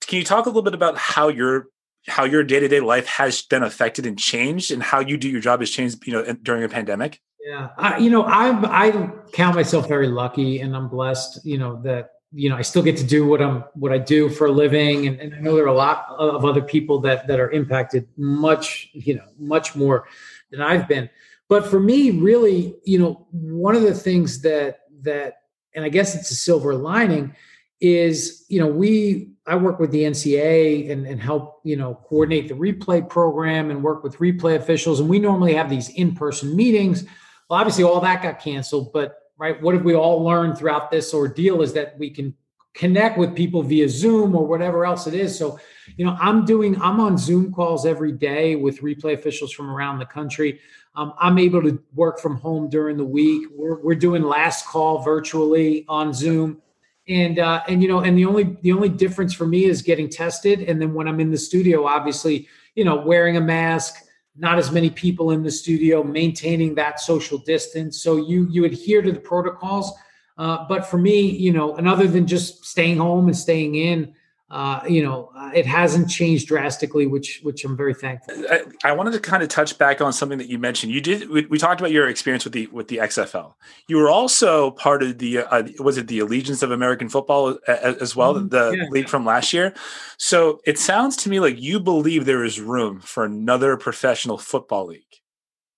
can you talk a little bit about how your how your day to day life has been affected and changed, and how you do your job has changed, you know, during a pandemic? Yeah, I, you know, I I count myself very lucky, and I'm blessed. You know that you know I still get to do what I'm what I do for a living, and, and I know there are a lot of other people that that are impacted much you know much more than I've been. But for me, really, you know, one of the things that that, and I guess it's a silver lining, is you know we I work with the NCA and, and help you know coordinate the replay program and work with replay officials, and we normally have these in person meetings. Well, obviously, all that got canceled, but right, what have we all learned throughout this ordeal is that we can connect with people via Zoom or whatever else it is. So, you know, I'm doing, I'm on Zoom calls every day with replay officials from around the country. Um, I'm able to work from home during the week. We're, we're doing last call virtually on Zoom. And uh, and you know, and the only the only difference for me is getting tested. And then when I'm in the studio, obviously, you know, wearing a mask, not as many people in the studio, maintaining that social distance. So you you adhere to the protocols. Uh, but for me, you know, and other than just staying home and staying in, uh, you know, uh, it hasn't changed drastically, which which I'm very thankful. I, I, wanted to kind of touch back on something that you mentioned. You did. We, we talked about your experience with the with the XFL. You were also part of the uh, was it the Alliance of American Football as, as well, mm-hmm. the yeah. league from last year. So it sounds to me like you believe there is room for another professional football league.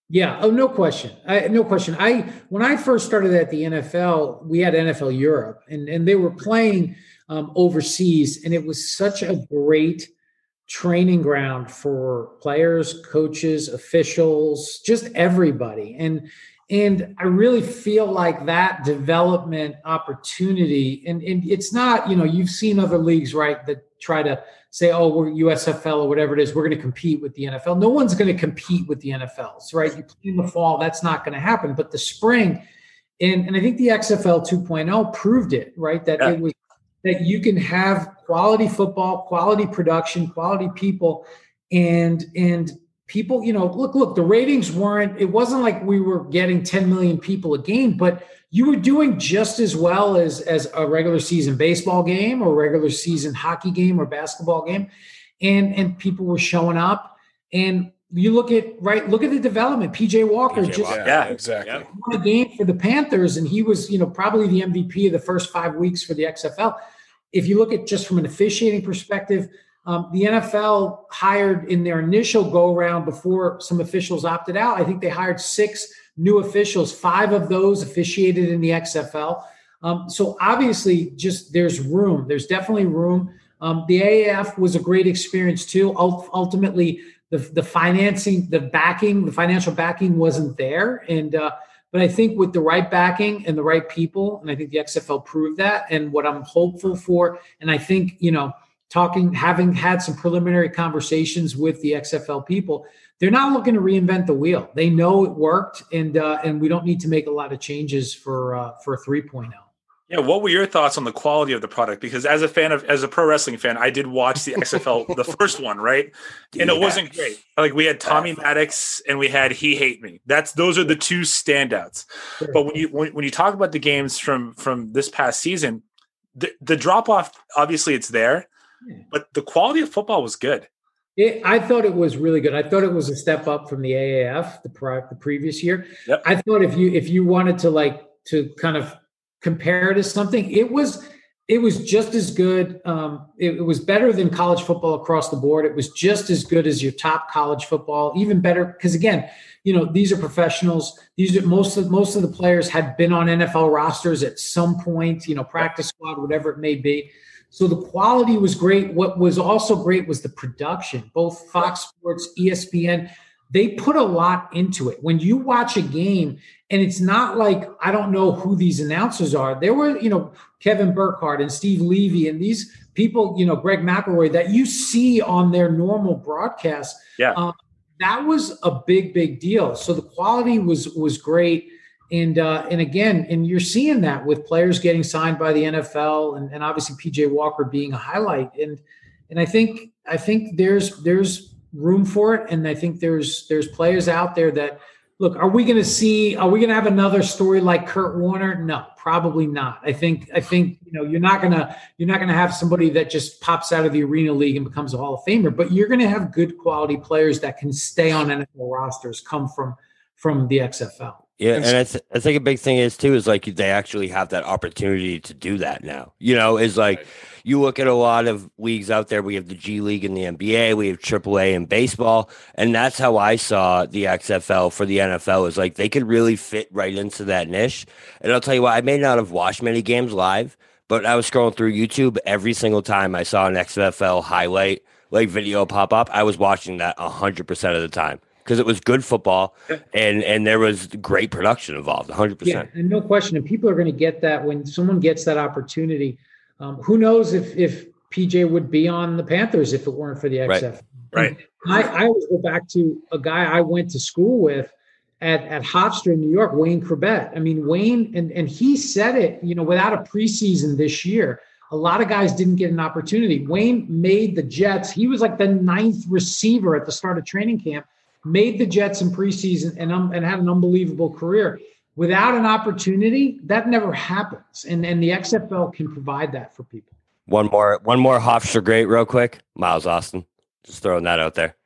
Yeah. Oh, no question. I, no question. I when I first started at the NFL, we had NFL Europe, and and they were playing um, overseas, and it was such a great training ground for players, coaches, officials, just everybody. And and I really feel like that development opportunity, and, and it's not, you know, you've seen other leagues, right, that try to say, oh, we're USFL or whatever it is, we're going to compete with the NFL. No one's going to compete with the NFLs, right? You play in the fall, that's not going to happen. But the spring, and, and I think the XFL 2.0 proved it, right? That yeah. it was that you can have quality football, quality production, quality people, and and people, you know, look, look, the ratings weren't, it wasn't like we were getting 10 million people a game, but you were doing just as well as as a regular season baseball game or regular season hockey game or basketball game. And and people were showing up. And you look at right, look at the development. PJ Walker PJ just Walker. yeah, exactly won a game for the Panthers, and he was, you know, probably the MVP of the first five weeks for the XFL if you look at just from an officiating perspective, um, the NFL hired in their initial go around before some officials opted out. I think they hired six new officials. Five of those officiated in the XFL. Um, so obviously, just there's room. There's definitely room. Um, the AAF was a great experience too. Ultimately, the the financing, the backing, the financial backing wasn't there, and uh, but I think with the right backing and the right people, and I think the XFL proved that. And what I'm hopeful for, and I think, you know, talking, having had some preliminary conversations with the XFL people, they're not looking to reinvent the wheel. They know it worked, and uh, and we don't need to make a lot of changes for uh, for 3.0. Yeah, what were your thoughts on the quality of the product? Because as a fan of, as a pro wrestling fan, I did watch the XFL, the first one, right? And it wasn't great. Like we had Tommy Maddox and we had He Hate Me. That's those are the two standouts. But when you when, when you talk about the games from from this past season, the, the drop off obviously it's there, but the quality of football was good. It, I thought it was really good. I thought it was a step up from the AAF the, the previous year. Yep. I thought if you if you wanted to like to kind of compare to something, it was it was just as good. Um, it, it, was better than college football across the board. It was just as good as your top college football, even better because again, you know these are professionals. These are most of most of the players had been on NFL rosters at some point. You know, practice squad, whatever it may be. So the quality was great. What was also great was the production. Both Fox Sports, ESPN, they put a lot into it. When you watch a game and it's not like I don't know who these announcers are. There were, you know, Kevin Burkhardt and Steve Levy and these people, you know, Greg McElroy that you see on their normal broadcast. Yeah. Um, that was a big, big deal. So the quality was was great. And uh, and again, and you're seeing that with players getting signed by the NFL and, and obviously PJ Walker being a highlight. And and I think I think there's there's room for it. And I think there's there's players out there that look, are we going to see? Are we going to have another story like Kurt Warner? No, probably not. I think I think you know you're not gonna you're not gonna have somebody that just pops out of the arena league and becomes a Hall of Famer, but you're going to have good quality players that can stay on NFL rosters, come from from the XFL. Yeah, and I, th- I think a big thing is too is like they actually have that opportunity to do that now. You know, is like right. you look at a lot of leagues out there. We have the G League and the NBA. We have AAA in baseball, and that's how I saw the XFL for the NFL. Is like they could really fit right into that niche. And I'll tell you what, I may not have watched many games live, but I was scrolling through YouTube every single time I saw an XFL highlight like video pop up. I was watching that hundred percent of the time because it was good football and and there was great production involved 100% yeah and no question and people are going to get that when someone gets that opportunity um, who knows if if pj would be on the panthers if it weren't for the xf right, right. I, I always go back to a guy i went to school with at, at Hofstra in New York, Wayne Chrebet. I mean, Wayne, and, and he said it, you know, without a preseason this year, a lot of guys didn't get an opportunity. Wayne made the Jets. He was like the ninth receiver at the start of training camp made the Jets in preseason and, um, and had an unbelievable career. Without an opportunity, that never happens. And, and the XFL can provide that for people. One more, one more Hofstra great, real quick. Miles Austin. Just throwing that out there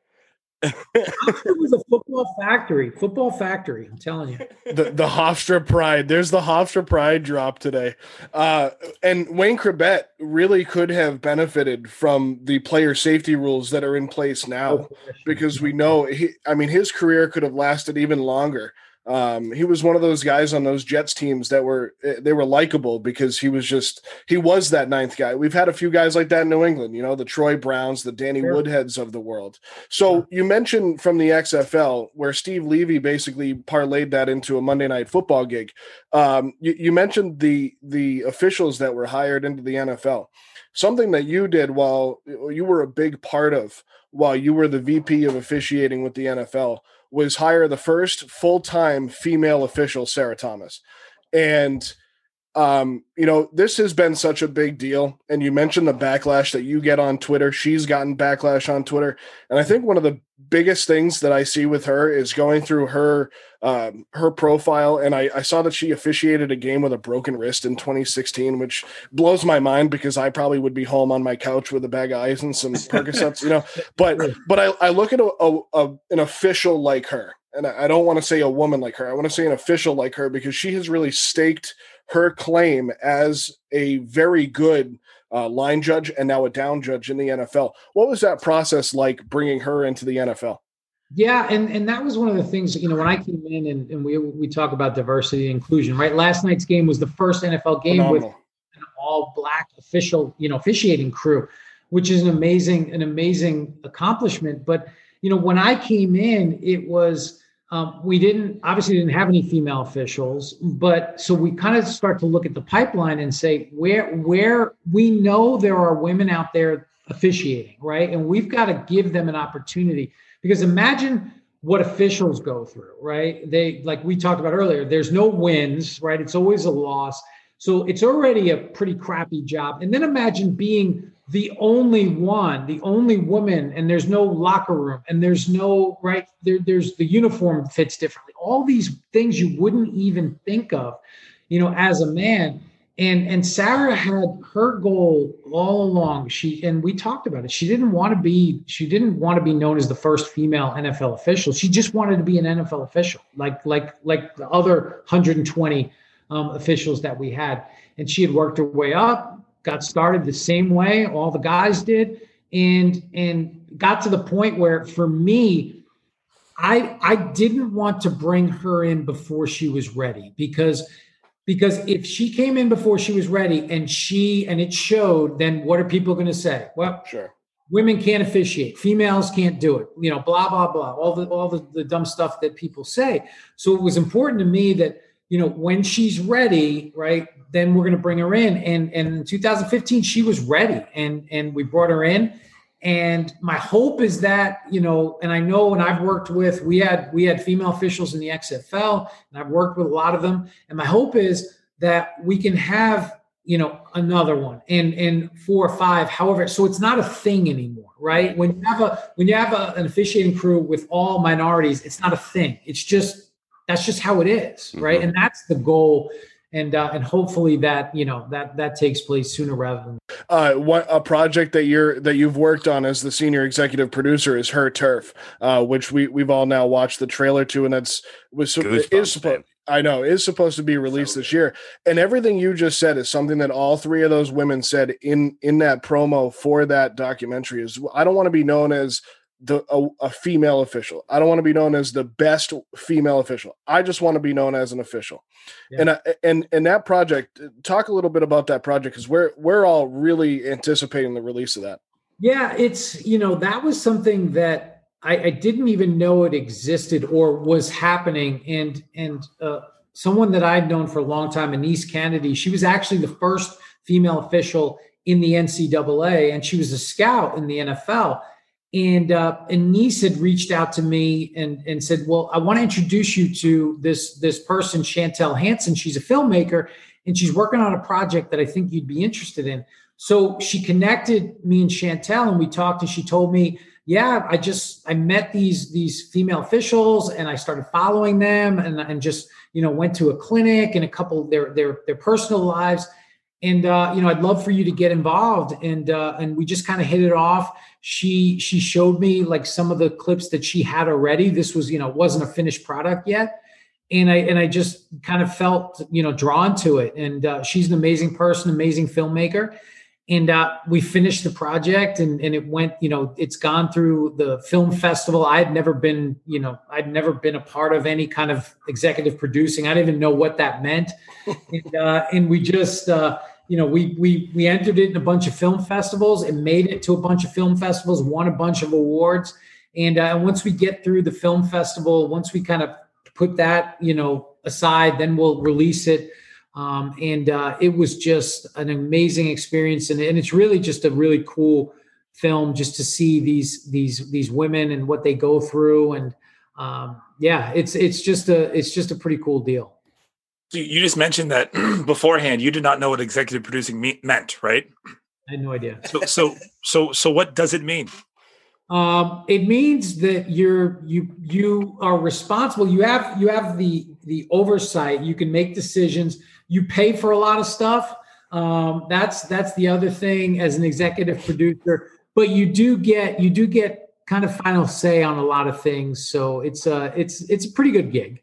it was a football factory. Football factory. I'm telling you. The the Hofstra pride. There's the Hofstra pride drop today. Uh, and Wayne Chrebet really could have benefited from the player safety rules that are in place now, because we know he. I mean, his career could have lasted even longer. Um, he was one of those guys on those Jets teams that were eh, they were likable because he was just he was that ninth guy. We've had a few guys like that in New England, you know, the Troy Browns, the Danny sure. Woodheads of the world. So you mentioned from the XFL where Steve Levy basically parlayed that into a Monday night football gig. Um, you, you mentioned the the officials that were hired into the NFL. Something that you did while you were a big part of while you were the VP of officiating with the NFL was hire the first full time female official, Sarah Thomas. And, um, you know, this has been such a big deal. And you mentioned the backlash that you get on Twitter. She's gotten backlash on Twitter. And I think one of the biggest things that I see with her is going through her um, her profile, and I, I, saw that she officiated a game with a broken wrist in 2016, which blows my mind because I probably would be home on my couch with a bag of ice and some Percocets, you know. But but I, I look at a, a, a an official like her, and I, I don't want to say a woman like her. I want to say an official like her because she has really staked her claim as a very good uh, line judge and now a down judge in the NFL. What was that process like bringing her into the NFL? Yeah, and and that was one of the things you know when I came in and, and we we talk about diversity and inclusion. Right, last night's game was the first NFL game Phenomenal. with an all black official you know officiating crew, which is an amazing an amazing accomplishment. But you know when I came in, it was um, we didn't obviously didn't have any female officials, but so we kind of start to look at the pipeline and say where where we know there are women out there officiating, right? And we've got to give them an opportunity because imagine what officials go through, right? They like we talked about earlier, there's no wins, right? It's always a loss. So it's already a pretty crappy job. And then imagine being the only one, the only woman, and there's no locker room, and there's no right there. There's the uniform fits differently. All these things you wouldn't even think of, you know, as a man. And and Sarah had her goal all along. She and we talked about it. She didn't want to be. She didn't want to be known as the first female NFL official. She just wanted to be an NFL official, like like like the other 120 um, officials that we had. And she had worked her way up got started the same way all the guys did and and got to the point where for me I I didn't want to bring her in before she was ready because because if she came in before she was ready and she and it showed then what are people going to say? Well sure. women can't officiate females can't do it you know blah blah blah all the all the, the dumb stuff that people say. So it was important to me that you know when she's ready right then we're going to bring her in. And, and in 2015, she was ready and, and we brought her in. And my hope is that, you know, and I know and I've worked with, we had, we had female officials in the XFL and I've worked with a lot of them. And my hope is that we can have, you know, another one and, and four or five, however, so it's not a thing anymore, right? When you have a, when you have a, an officiating crew with all minorities, it's not a thing. It's just that's just how it is, right? Mhm. And that's the goal. And uh, and hopefully that you know that that takes place sooner rather than uh, what a project that you're that you've worked on as the senior executive producer is her turf, uh, which we we've all now watched the trailer to, and that's was so, Goosebumps, is supposed. I know is supposed to be released this year, and everything you just said is something that all three of those women said in in that promo for that documentary. Is I don't want to be known as the a, a female official. I don't want to be known as the best female official. I just want to be known as an official. Yeah. And I, and and that project, talk a little bit about that project because we're we're all really anticipating the release of that. Yeah, it's you know that was something that I, I didn't even know it existed or was happening, and and uh, someone that I'd known for a long time, Anise Kennedy, she was actually the first female official in the NCAA, and she was a scout in the NFL. And uh, Anise had reached out to me and and said, "Well, I want to introduce you to this this person, Chantel Hansen. She's a filmmaker, and she's working on a project that I think you'd be interested in." So she connected me and Chantel, and we talked, and she told me, "Yeah, I just I met these these female officials, and I started following them, and and just you know went to a clinic and a couple their their their personal lives." And uh, you know, I'd love for you to get involved, and uh, and we just kind of hit it off. She she showed me like some of the clips that she had already. This was you know wasn't a finished product yet, and I and I just kind of felt you know drawn to it. And uh, she's an amazing person, amazing filmmaker. And uh, we finished the project, and and it went. You know, it's gone through the film festival. I had never been, you know, I'd never been a part of any kind of executive producing. I didn't even know what that meant. and uh, and we just. Uh, you know, we we we entered it in a bunch of film festivals and made it to a bunch of film festivals, won a bunch of awards, and uh, once we get through the film festival, once we kind of put that you know aside, then we'll release it. Um, and uh, it was just an amazing experience, and, and it's really just a really cool film just to see these these these women and what they go through, and um, yeah, it's it's just a it's just a pretty cool deal. So you just mentioned that beforehand. You did not know what executive producing me- meant, right? I had no idea. So, so, so, so, what does it mean? Um, it means that you're you you are responsible. You have you have the the oversight. You can make decisions. You pay for a lot of stuff. Um, that's that's the other thing as an executive producer. But you do get you do get kind of final say on a lot of things. So it's a it's it's a pretty good gig.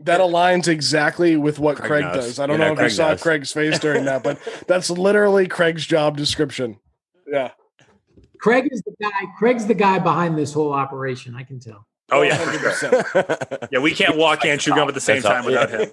That aligns exactly with what Craig, Craig does. I don't Yeah, know if Craig you saw knows. Craig's face during that, but that's literally Craig's job description. Yeah. Craig is the guy. Craig's the guy behind this whole operation. I can tell. Oh yeah, sure. 100%. yeah. We can't walk and chew gum at the same That's all- time without him.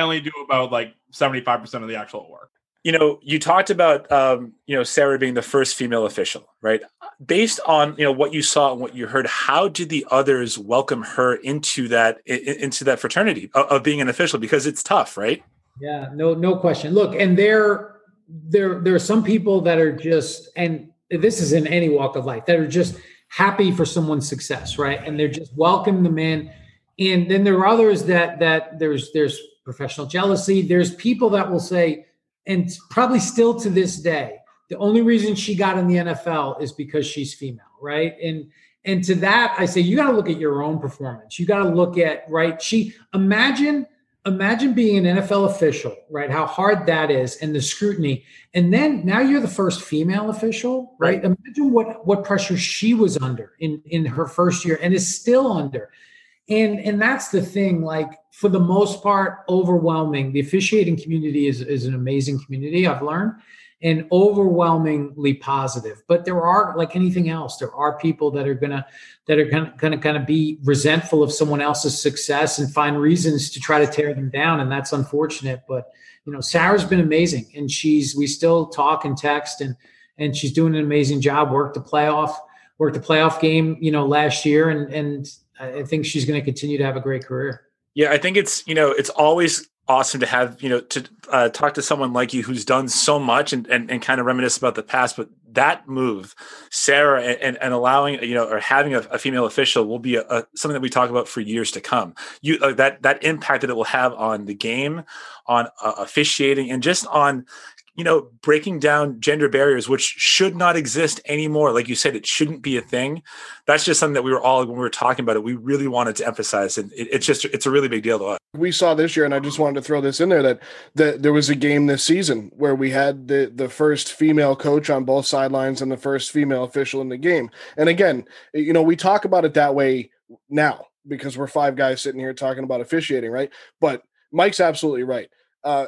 I only do about like 75% of the actual work. You know, you talked about um, you know Sarah being the first female official, right? Based on you know what you saw and what you heard, how did the others welcome her into that i- i- into that fraternity of, of being an official? Because it's tough, right? Yeah, no, no question. Look, and there, there, there are some people that are just, and this is in any walk of life, that are just happy for someone's success, right? And they're just welcome them in. And then there are others that that there's there's professional jealousy. There's people that will say, and probably still to this day, the only reason she got in the NFL is because she's female, right? And and to that, I say you got to look at your own performance. You got to look at right. She imagine imagine being an NFL official, right? How hard that is and the scrutiny. And then now you're the first female official, right? Imagine what what pressure she was under in in her first year and is still under. And and that's the thing like for the most part overwhelming. The officiating community is is an amazing community I've learned and overwhelmingly positive. But there are like anything else, there are people that are gonna that are gonna gonna kind of be resentful of someone else's success and find reasons to try to tear them down, and that's unfortunate. But you know, Sarah's been amazing, and she's we still talk and text, and and she's doing an amazing job. Worked the playoff, worked the playoff game, you know, last year, and and I think she's going to continue to have a great career. Yeah, I think it's you know it's always awesome to have you know to uh, talk to someone like you who's done so much and, and and kind of reminisce about the past. But that move, Sarah, and and, allowing you know or having a, a female official will be a, a, something that we talk about for years to come. You uh, that that impact that it will have on the game, on uh, officiating, and just on you know, breaking down gender barriers, which should not exist anymore. Like you said, it shouldn't be a thing. That's just something that we were all, when we were talking about it, we really wanted to emphasize. And it, it's just, it's a really big deal to us. We saw this year, and I just wanted to throw this in there that, that there was a game this season where we had the, the first female coach on both sidelines and the first female official in the game. And again, you know, we talk about it that way now because we're five guys sitting here talking about officiating, right? But Mike's absolutely right. Uh,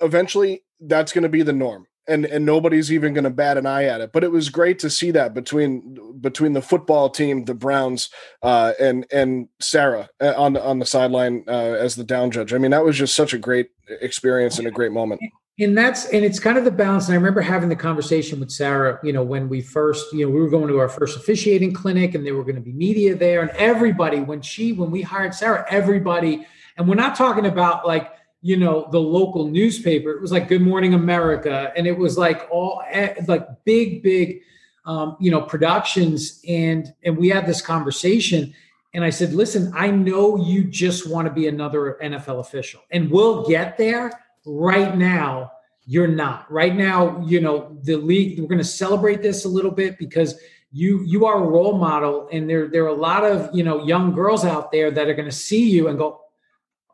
eventually, that's going to be the norm and and nobody's even going to bat an eye at it but it was great to see that between between the football team the browns uh, and and sarah uh, on on the sideline uh, as the down judge. I mean that was just such a great experience and a great moment. And that's and it's kind of the balance and i remember having the conversation with sarah you know when we first you know we were going to our first officiating clinic and there were going to be media there and everybody when she when we hired sarah everybody and we're not talking about like you know the local newspaper. It was like good morning america and it was like all eh, like big big um, you know productions and and we had this conversation and i said listen i know you just want to be another nfl official and we'll get there. Right now you're not. Right now you know the league we're going to celebrate this a little bit because you you are a role model and there there are a lot of you know young girls out there that are going to see you and go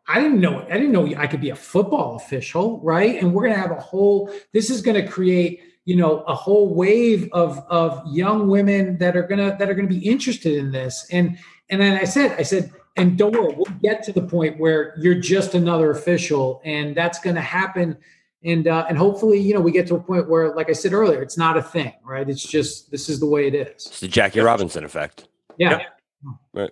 I didn't know I didn't know I could be a football official, right? And we're going to have a whole this is going to create, you know, a whole wave of of young women that are going to that are going to be interested in this. And and then I said I said and don't worry, we'll get to the point where you're just another official and that's going to happen and uh, and hopefully, you know, we get to a point where like I said earlier, it's not a thing, right? It's just this is the way it is. It's the Jackie Robinson effect. Yeah. Yep. Right.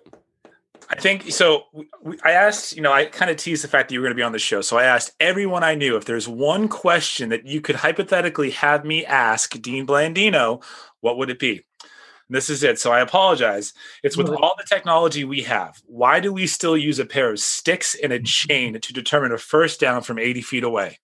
I think so. We, I asked, you know, I kind of teased the fact that you were going to be on the show. So I asked everyone I knew if there's one question that you could hypothetically have me ask Dean Blandino, what would it be? And this is it. So I apologize. It's with all the technology we have. Why do we still use a pair of sticks and a chain to determine a first down from 80 feet away?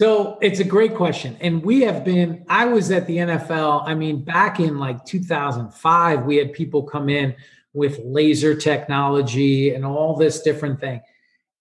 So it's a great question. And we have been, I was at the NFL, I mean, back in like 2005, we had people come in with laser technology and all this different thing.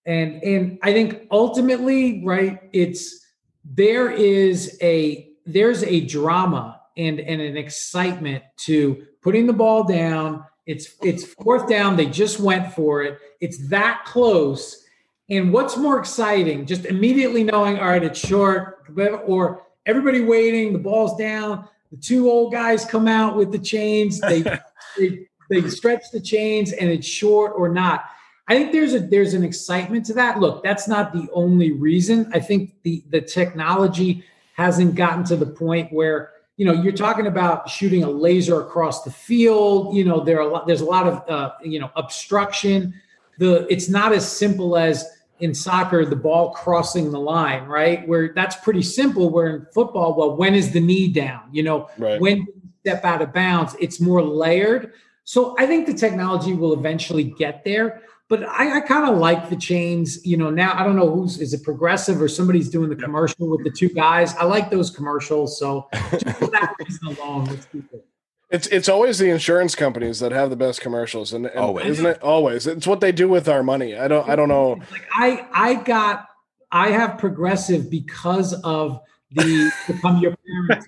And and I think ultimately, right, it's there is a there's a drama and and an excitement to putting the ball down. It's it's fourth down. They just went for it. It's that close. And what's more exciting? Just immediately knowing, all right, it's short, or everybody waiting, the ball's down. The two old guys come out with the chains. They, they they stretch the chains and it's short or not. I think there's a there's an excitement to that. Look, that's not the only reason. I think the the technology hasn't gotten to the point where you know you're talking about shooting a laser across the field. You know there are a lot, there's a lot of uh, you know obstruction. The it's not as simple as in soccer the ball crossing the line, right? Where that's pretty simple. Where in football, well, when is the knee down? You know, right. when step out of bounds? It's more layered. So I think the technology will eventually get there. But I, I kind of like the chains. You know, now I don't know who's is it progressive or somebody's doing the commercial with the two guys. I like those commercials. So just for that reason alone, let's keep it. It's it's always the insurance companies that have the best commercials, and, and always. isn't it? Always, it's what they do with our money. I don't I don't know. Like I I got I have progressive because of the become your parents.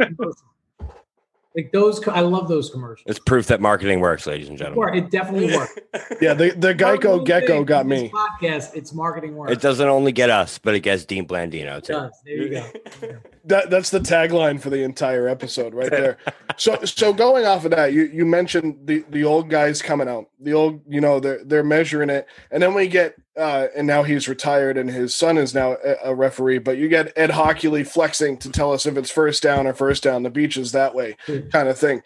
Like those, I love those commercials. It's proof that marketing works, ladies and gentlemen. It definitely works. yeah, the, the Geico Gecko got me. Podcast, it's marketing work. It doesn't only get us, but it gets Dean Blandino too. It does. There you go. that that's the tagline for the entire episode right there. so so going off of that, you you mentioned the the old guys coming out. The old, you know, they're they're measuring it, and then we get uh, and now he's retired and his son is now a, referee. But you get Ed Hochuli flexing to tell us if it's first down or first down. The beach is that way, hmm. kind of thing.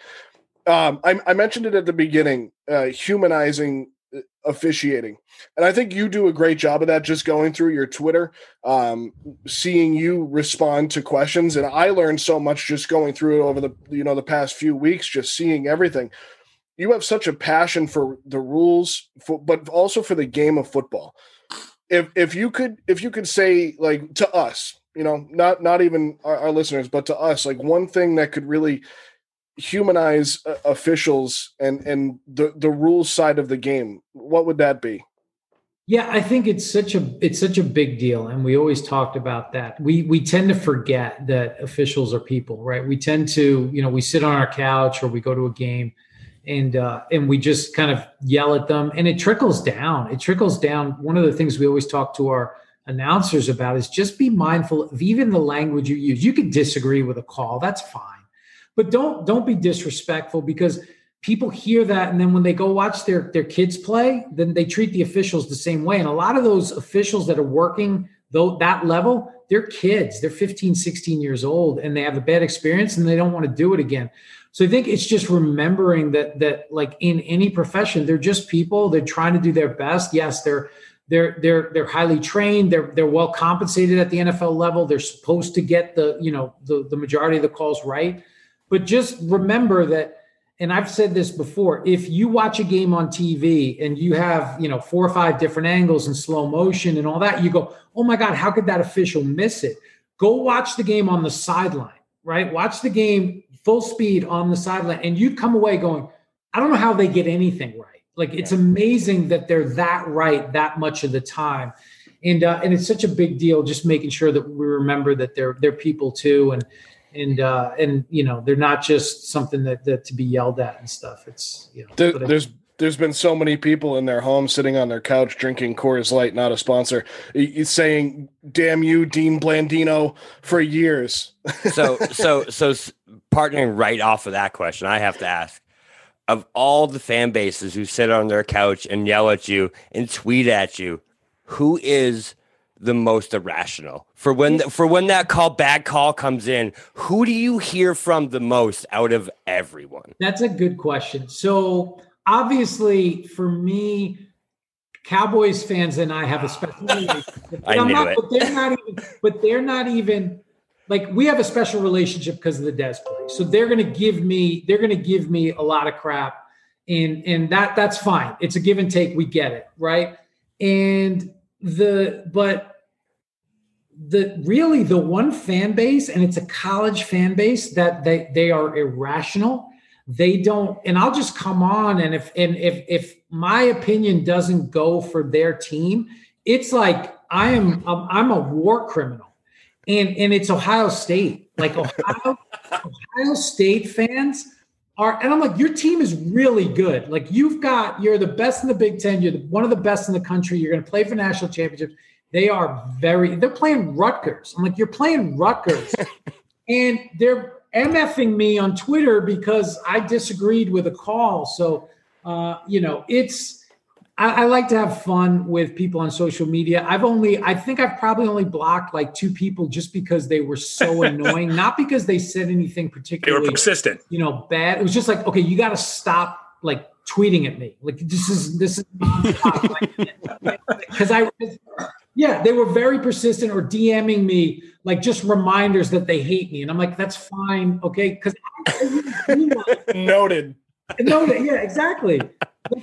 Um, I, I, mentioned it at the beginning, uh, humanizing officiating, and I think you do a great job of that. Just going through your Twitter, um, seeing you respond to questions, and I learned so much just going through it over the you know the past few weeks, just seeing everything you have such a passion for the rules, for, but also for the game of football. If if you could if you could say like to us, you know, not not even our, our listeners, but to us, like one thing that could really humanize uh, officials and and the the rules side of the game, what would that be? Yeah, I think it's such a it's such a big deal, and we always talked about that. We we tend to forget that officials are people, right? We tend to, you know, we sit on our couch or we go to a game, and uh, and we just kind of yell at them, and it trickles down. It trickles down. One of the things we always talk to our announcers about is just be mindful of even the language you use. You could disagree with a call, that's fine, but don't don't be disrespectful because people hear that and then when they go watch their their kids play then they treat the officials the same way. And a lot of those officials that are working though that level they're kids. They're 15 16 years old and they have a bad experience and they don't want to do it again. So i think it's just remembering that that like in any profession they're just people. They're trying to do their best. Yes they're they're they're they're highly trained. They're they're well compensated at the NFL level. They're supposed to get the you know the the majority of the calls right but just remember that and I've said this before, if you watch a game on TV and you have, you know, four or five different angles and slow motion and all that, you go, "Oh my god, how could that official miss it?" Go watch the game on the sideline, right? Watch the game full speed on the sideline and you'd come away going, "I don't know how they get anything right." Like it's amazing that they're that right that much of the time. And uh, and it's such a big deal just making sure that we remember that they're they're people too and and uh, and you know they're not just something that, that to be yelled at and stuff. It's you know there, there's there's been so many people in their home sitting on their couch drinking Coors Light, not a sponsor, saying "Damn you, Dean Blandino" for years. so so so partnering right off of that question, I have to ask: of all the fan bases who sit on their couch and yell at you and tweet at you, who is the most irrational. For when for when that call bad call comes in who do you hear from the most out of everyone? That's a good question. So obviously for me cowboys fans and i have a special relationship I knew not, it. but they're not even but they're not even like we have a special relationship because of the Dez play. So they're going to give me they're to give me a lot of crap and and that that's fine. It's a give and take. We get it right? And the but the really the one fan base and it's a college fan base that they they are irrational. They don't and i'll just come on and if and if if my opinion doesn't go for their team it's like i am i'm a war criminal. And and it's ohio state. Like ohio ohio state fans are, and I'm like, your team is really good. Like you've got, you're the best in the Big Ten. You're the, one of the best in the country. You're going to play for national championships. They are very. They're playing Rutgers. I'm like, you're playing Rutgers, and they're mfing me on Twitter because I disagreed with a call. So, uh, you know, it's I, I, like to have fun with people on social media. I've only, I think I've probably only blocked like two people just because they were so annoying, not because they said anything particularly. They were persistent. You know, bad. It was just like, okay, you got to stop like tweeting at me. Like this is this is because I, yeah, they were very persistent or DMing me like just reminders that they hate me, and I'm like, that's fine, okay, because noted. Noted, yeah, exactly.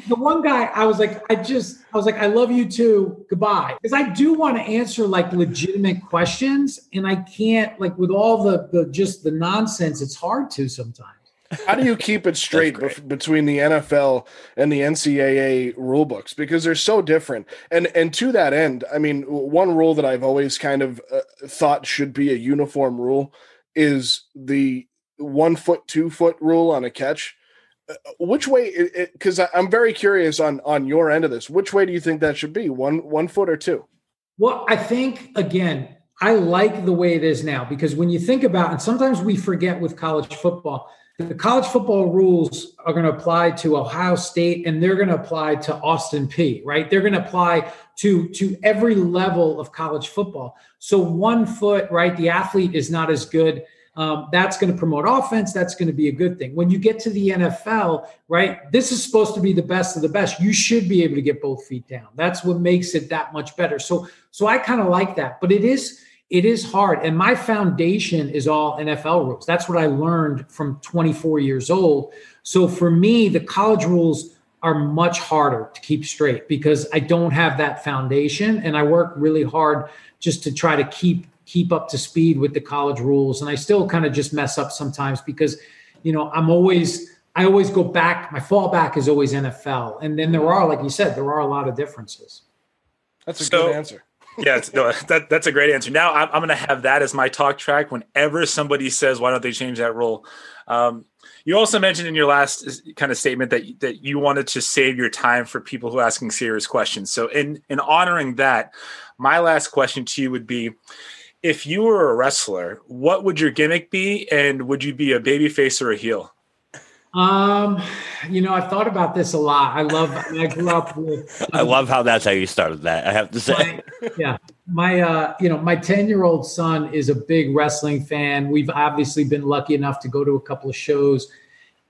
The one guy i was like i just i was like i love you too. Goodbye. Because i do want to answer like legitimate questions and i can't like with all the the just the nonsense it's hard to sometimes. How do you keep it straight between the NFL and the NCAA rule books because they're so different? And and to that end, I mean, one rule that I've always kind of uh, thought should be a uniform rule is the one foot, two foot rule on a catch Uh, which way because i'm very curious on on your end of this. Which way do you think that should be? One one foot or two? Well i think again i like the way it is now because when you think about and sometimes we forget with college football the college football rules are going to apply to ohio state and they're going to apply to Austin Peay right? They're going to apply to to every level of college football. So one foot right the athlete is not as good um, that's going to promote offense. That's going to be a good thing. When you get to the NFL, right, this is supposed to be the best of the best. You should be able to get both feet down. That's what makes it that much better. So, so I kind of like that, but it is it is hard. And my foundation is all NFL rules. That's what I learned from 24 years old. So for me, the college rules are much harder to keep straight because I don't have that foundation and I work really hard just to try to keep keep up to speed with the college rules. And I still kind of just mess up sometimes because, you know, I'm always, I always go back. My fallback is always NFL. And then there are, like you said, there are a lot of differences. That's a So- good answer. yeah, it's, no, that, that's a great answer. Now I'm, I'm going to have that as my talk track whenever somebody says, "Why don't they change that rule?" Um, you also mentioned in your last kind of statement that that you wanted to save your time for people who are asking serious questions. So, in in honoring that, my last question to you would be: If you were a wrestler, what would your gimmick be, and would you be a baby face or a heel? Um, you know, I've thought about this a lot. I love. I grew up with. I love how that's how you started that. I have to say. my, yeah my uh you know my 10 year old son is a big wrestling fan we've obviously been lucky enough to go to a couple of shows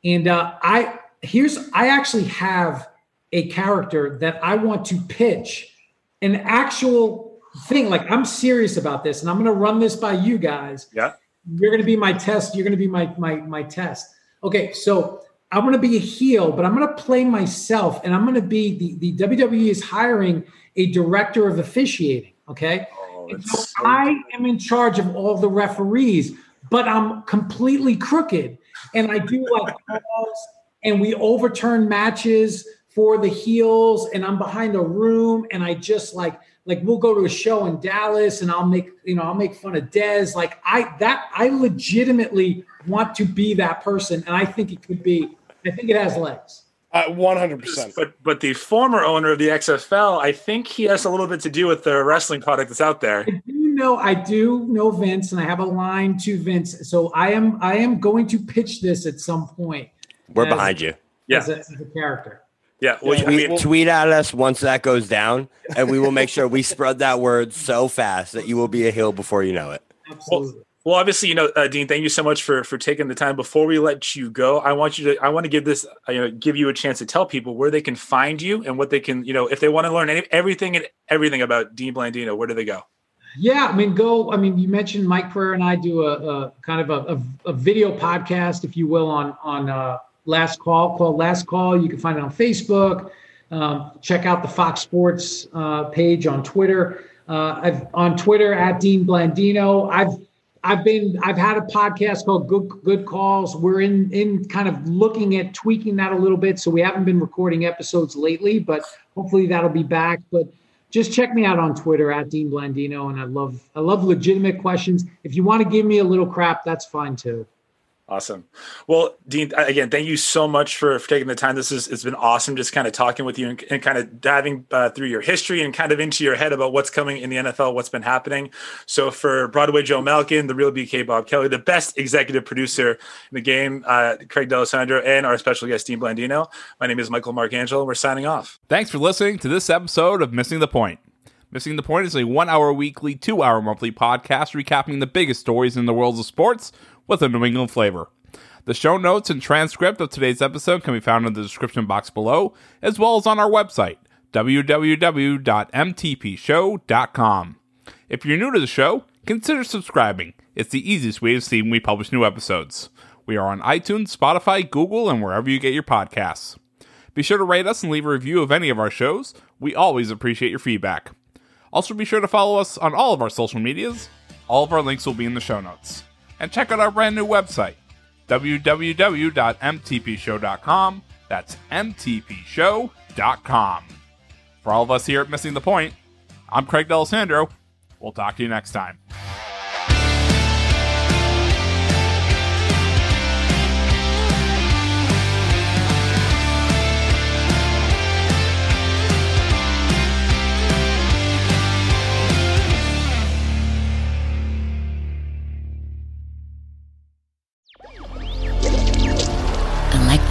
and uh i here's i actually have a character that i want to pitch an actual thing like i'm serious about this and i'm going to run this by you guys Yeah. you're going to be my test you're going to be my my my test okay so i'm going to be a heel but i'm going to play myself and i'm going to be the the wwe is hiring a director of officiating okay Oh, and so so I am in charge of all the referees, but I'm completely crooked. And I do like calls and we overturn matches for the heels, and I'm behind a room, and I just like like we'll go to a show in Dallas and I'll make you know I'll make fun of Dez. Like I that I legitimately want to be that person, and I think it could be, I think it has legs. Uh, 100%. But but the former owner of the XFL, I think he has a little bit to do with the wrestling product that's out there. I do know I do know Vince, and I have a line to Vince. So I am I am going to pitch this at some point We're As- behind you. Yeah. as, a, as a character. Yeah, well, Yeah, I Tweet, mean, tweet at us once that goes down, and we will make sure we spread that word so fast that you will be a heel before you know it. Absolutely. well, obviously, you know, uh, Dean, thank you so much for for taking the time. Before we let you go, I want you to, I want to give this, uh, you know, give you a chance to tell people where they can find you and what they can, you know, if they want to learn any, everything and everything about Dean Blandino, where do they go? Yeah, I mean, go. I mean, you mentioned Mike Pereira and I do a, a kind of a, a, a video podcast, if you will, on on uh, Last Call called Last Call. You can find it on Facebook. Um, check out the Fox Sports uh, page on Twitter. Uh, I've on Twitter at Dean Blandino. I've I've been I've had a podcast called Good Good Calls. We're in in kind of looking at tweaking that a little bit. So we haven't been recording episodes lately, but hopefully that'll be back. But just check me out on Twitter at Dean Blandino, and I love I love legitimate questions. If you want to give me a little crap, that's fine too. Awesome. Well, Dean, again, thank you so much for, for taking the time. This is it's been awesome, just kind of talking with you and, and kind of diving uh, through your history and kind of into your head about what's coming in the NFL, what's been happening. So, for Broadway Joe Malkin, the real BK Bob Kelly, the best executive producer in the game, uh, Craig D'Alessandro, and our special guest Dean Blandino. My name is Michael Marcangelo. We're signing off. Thanks for listening to this episode of Missing the Point. Missing the Point is a one hour weekly, two hour monthly podcast recapping the biggest stories in the world of sports with a New England flavor. The show notes and transcript of today's episode can be found in the description box below, as well as on our website, www.mtpshow.com. If you're new to the show, consider subscribing. It's the easiest way to see when we publish new episodes. We are on iTunes, Spotify, Google, and wherever you get your podcasts. Be sure to rate us and leave a review of any of our shows. We always appreciate your feedback. Also, be sure to follow us on all of our social medias. All of our links will be in the show notes. And check out our brand new website, www.mtpshow.com. That's mtpshow.com. For all of us here at Missing the Point, I'm Craig D'Alessandro. We'll talk to you next time.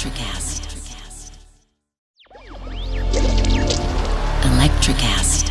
Electricast. Electricast.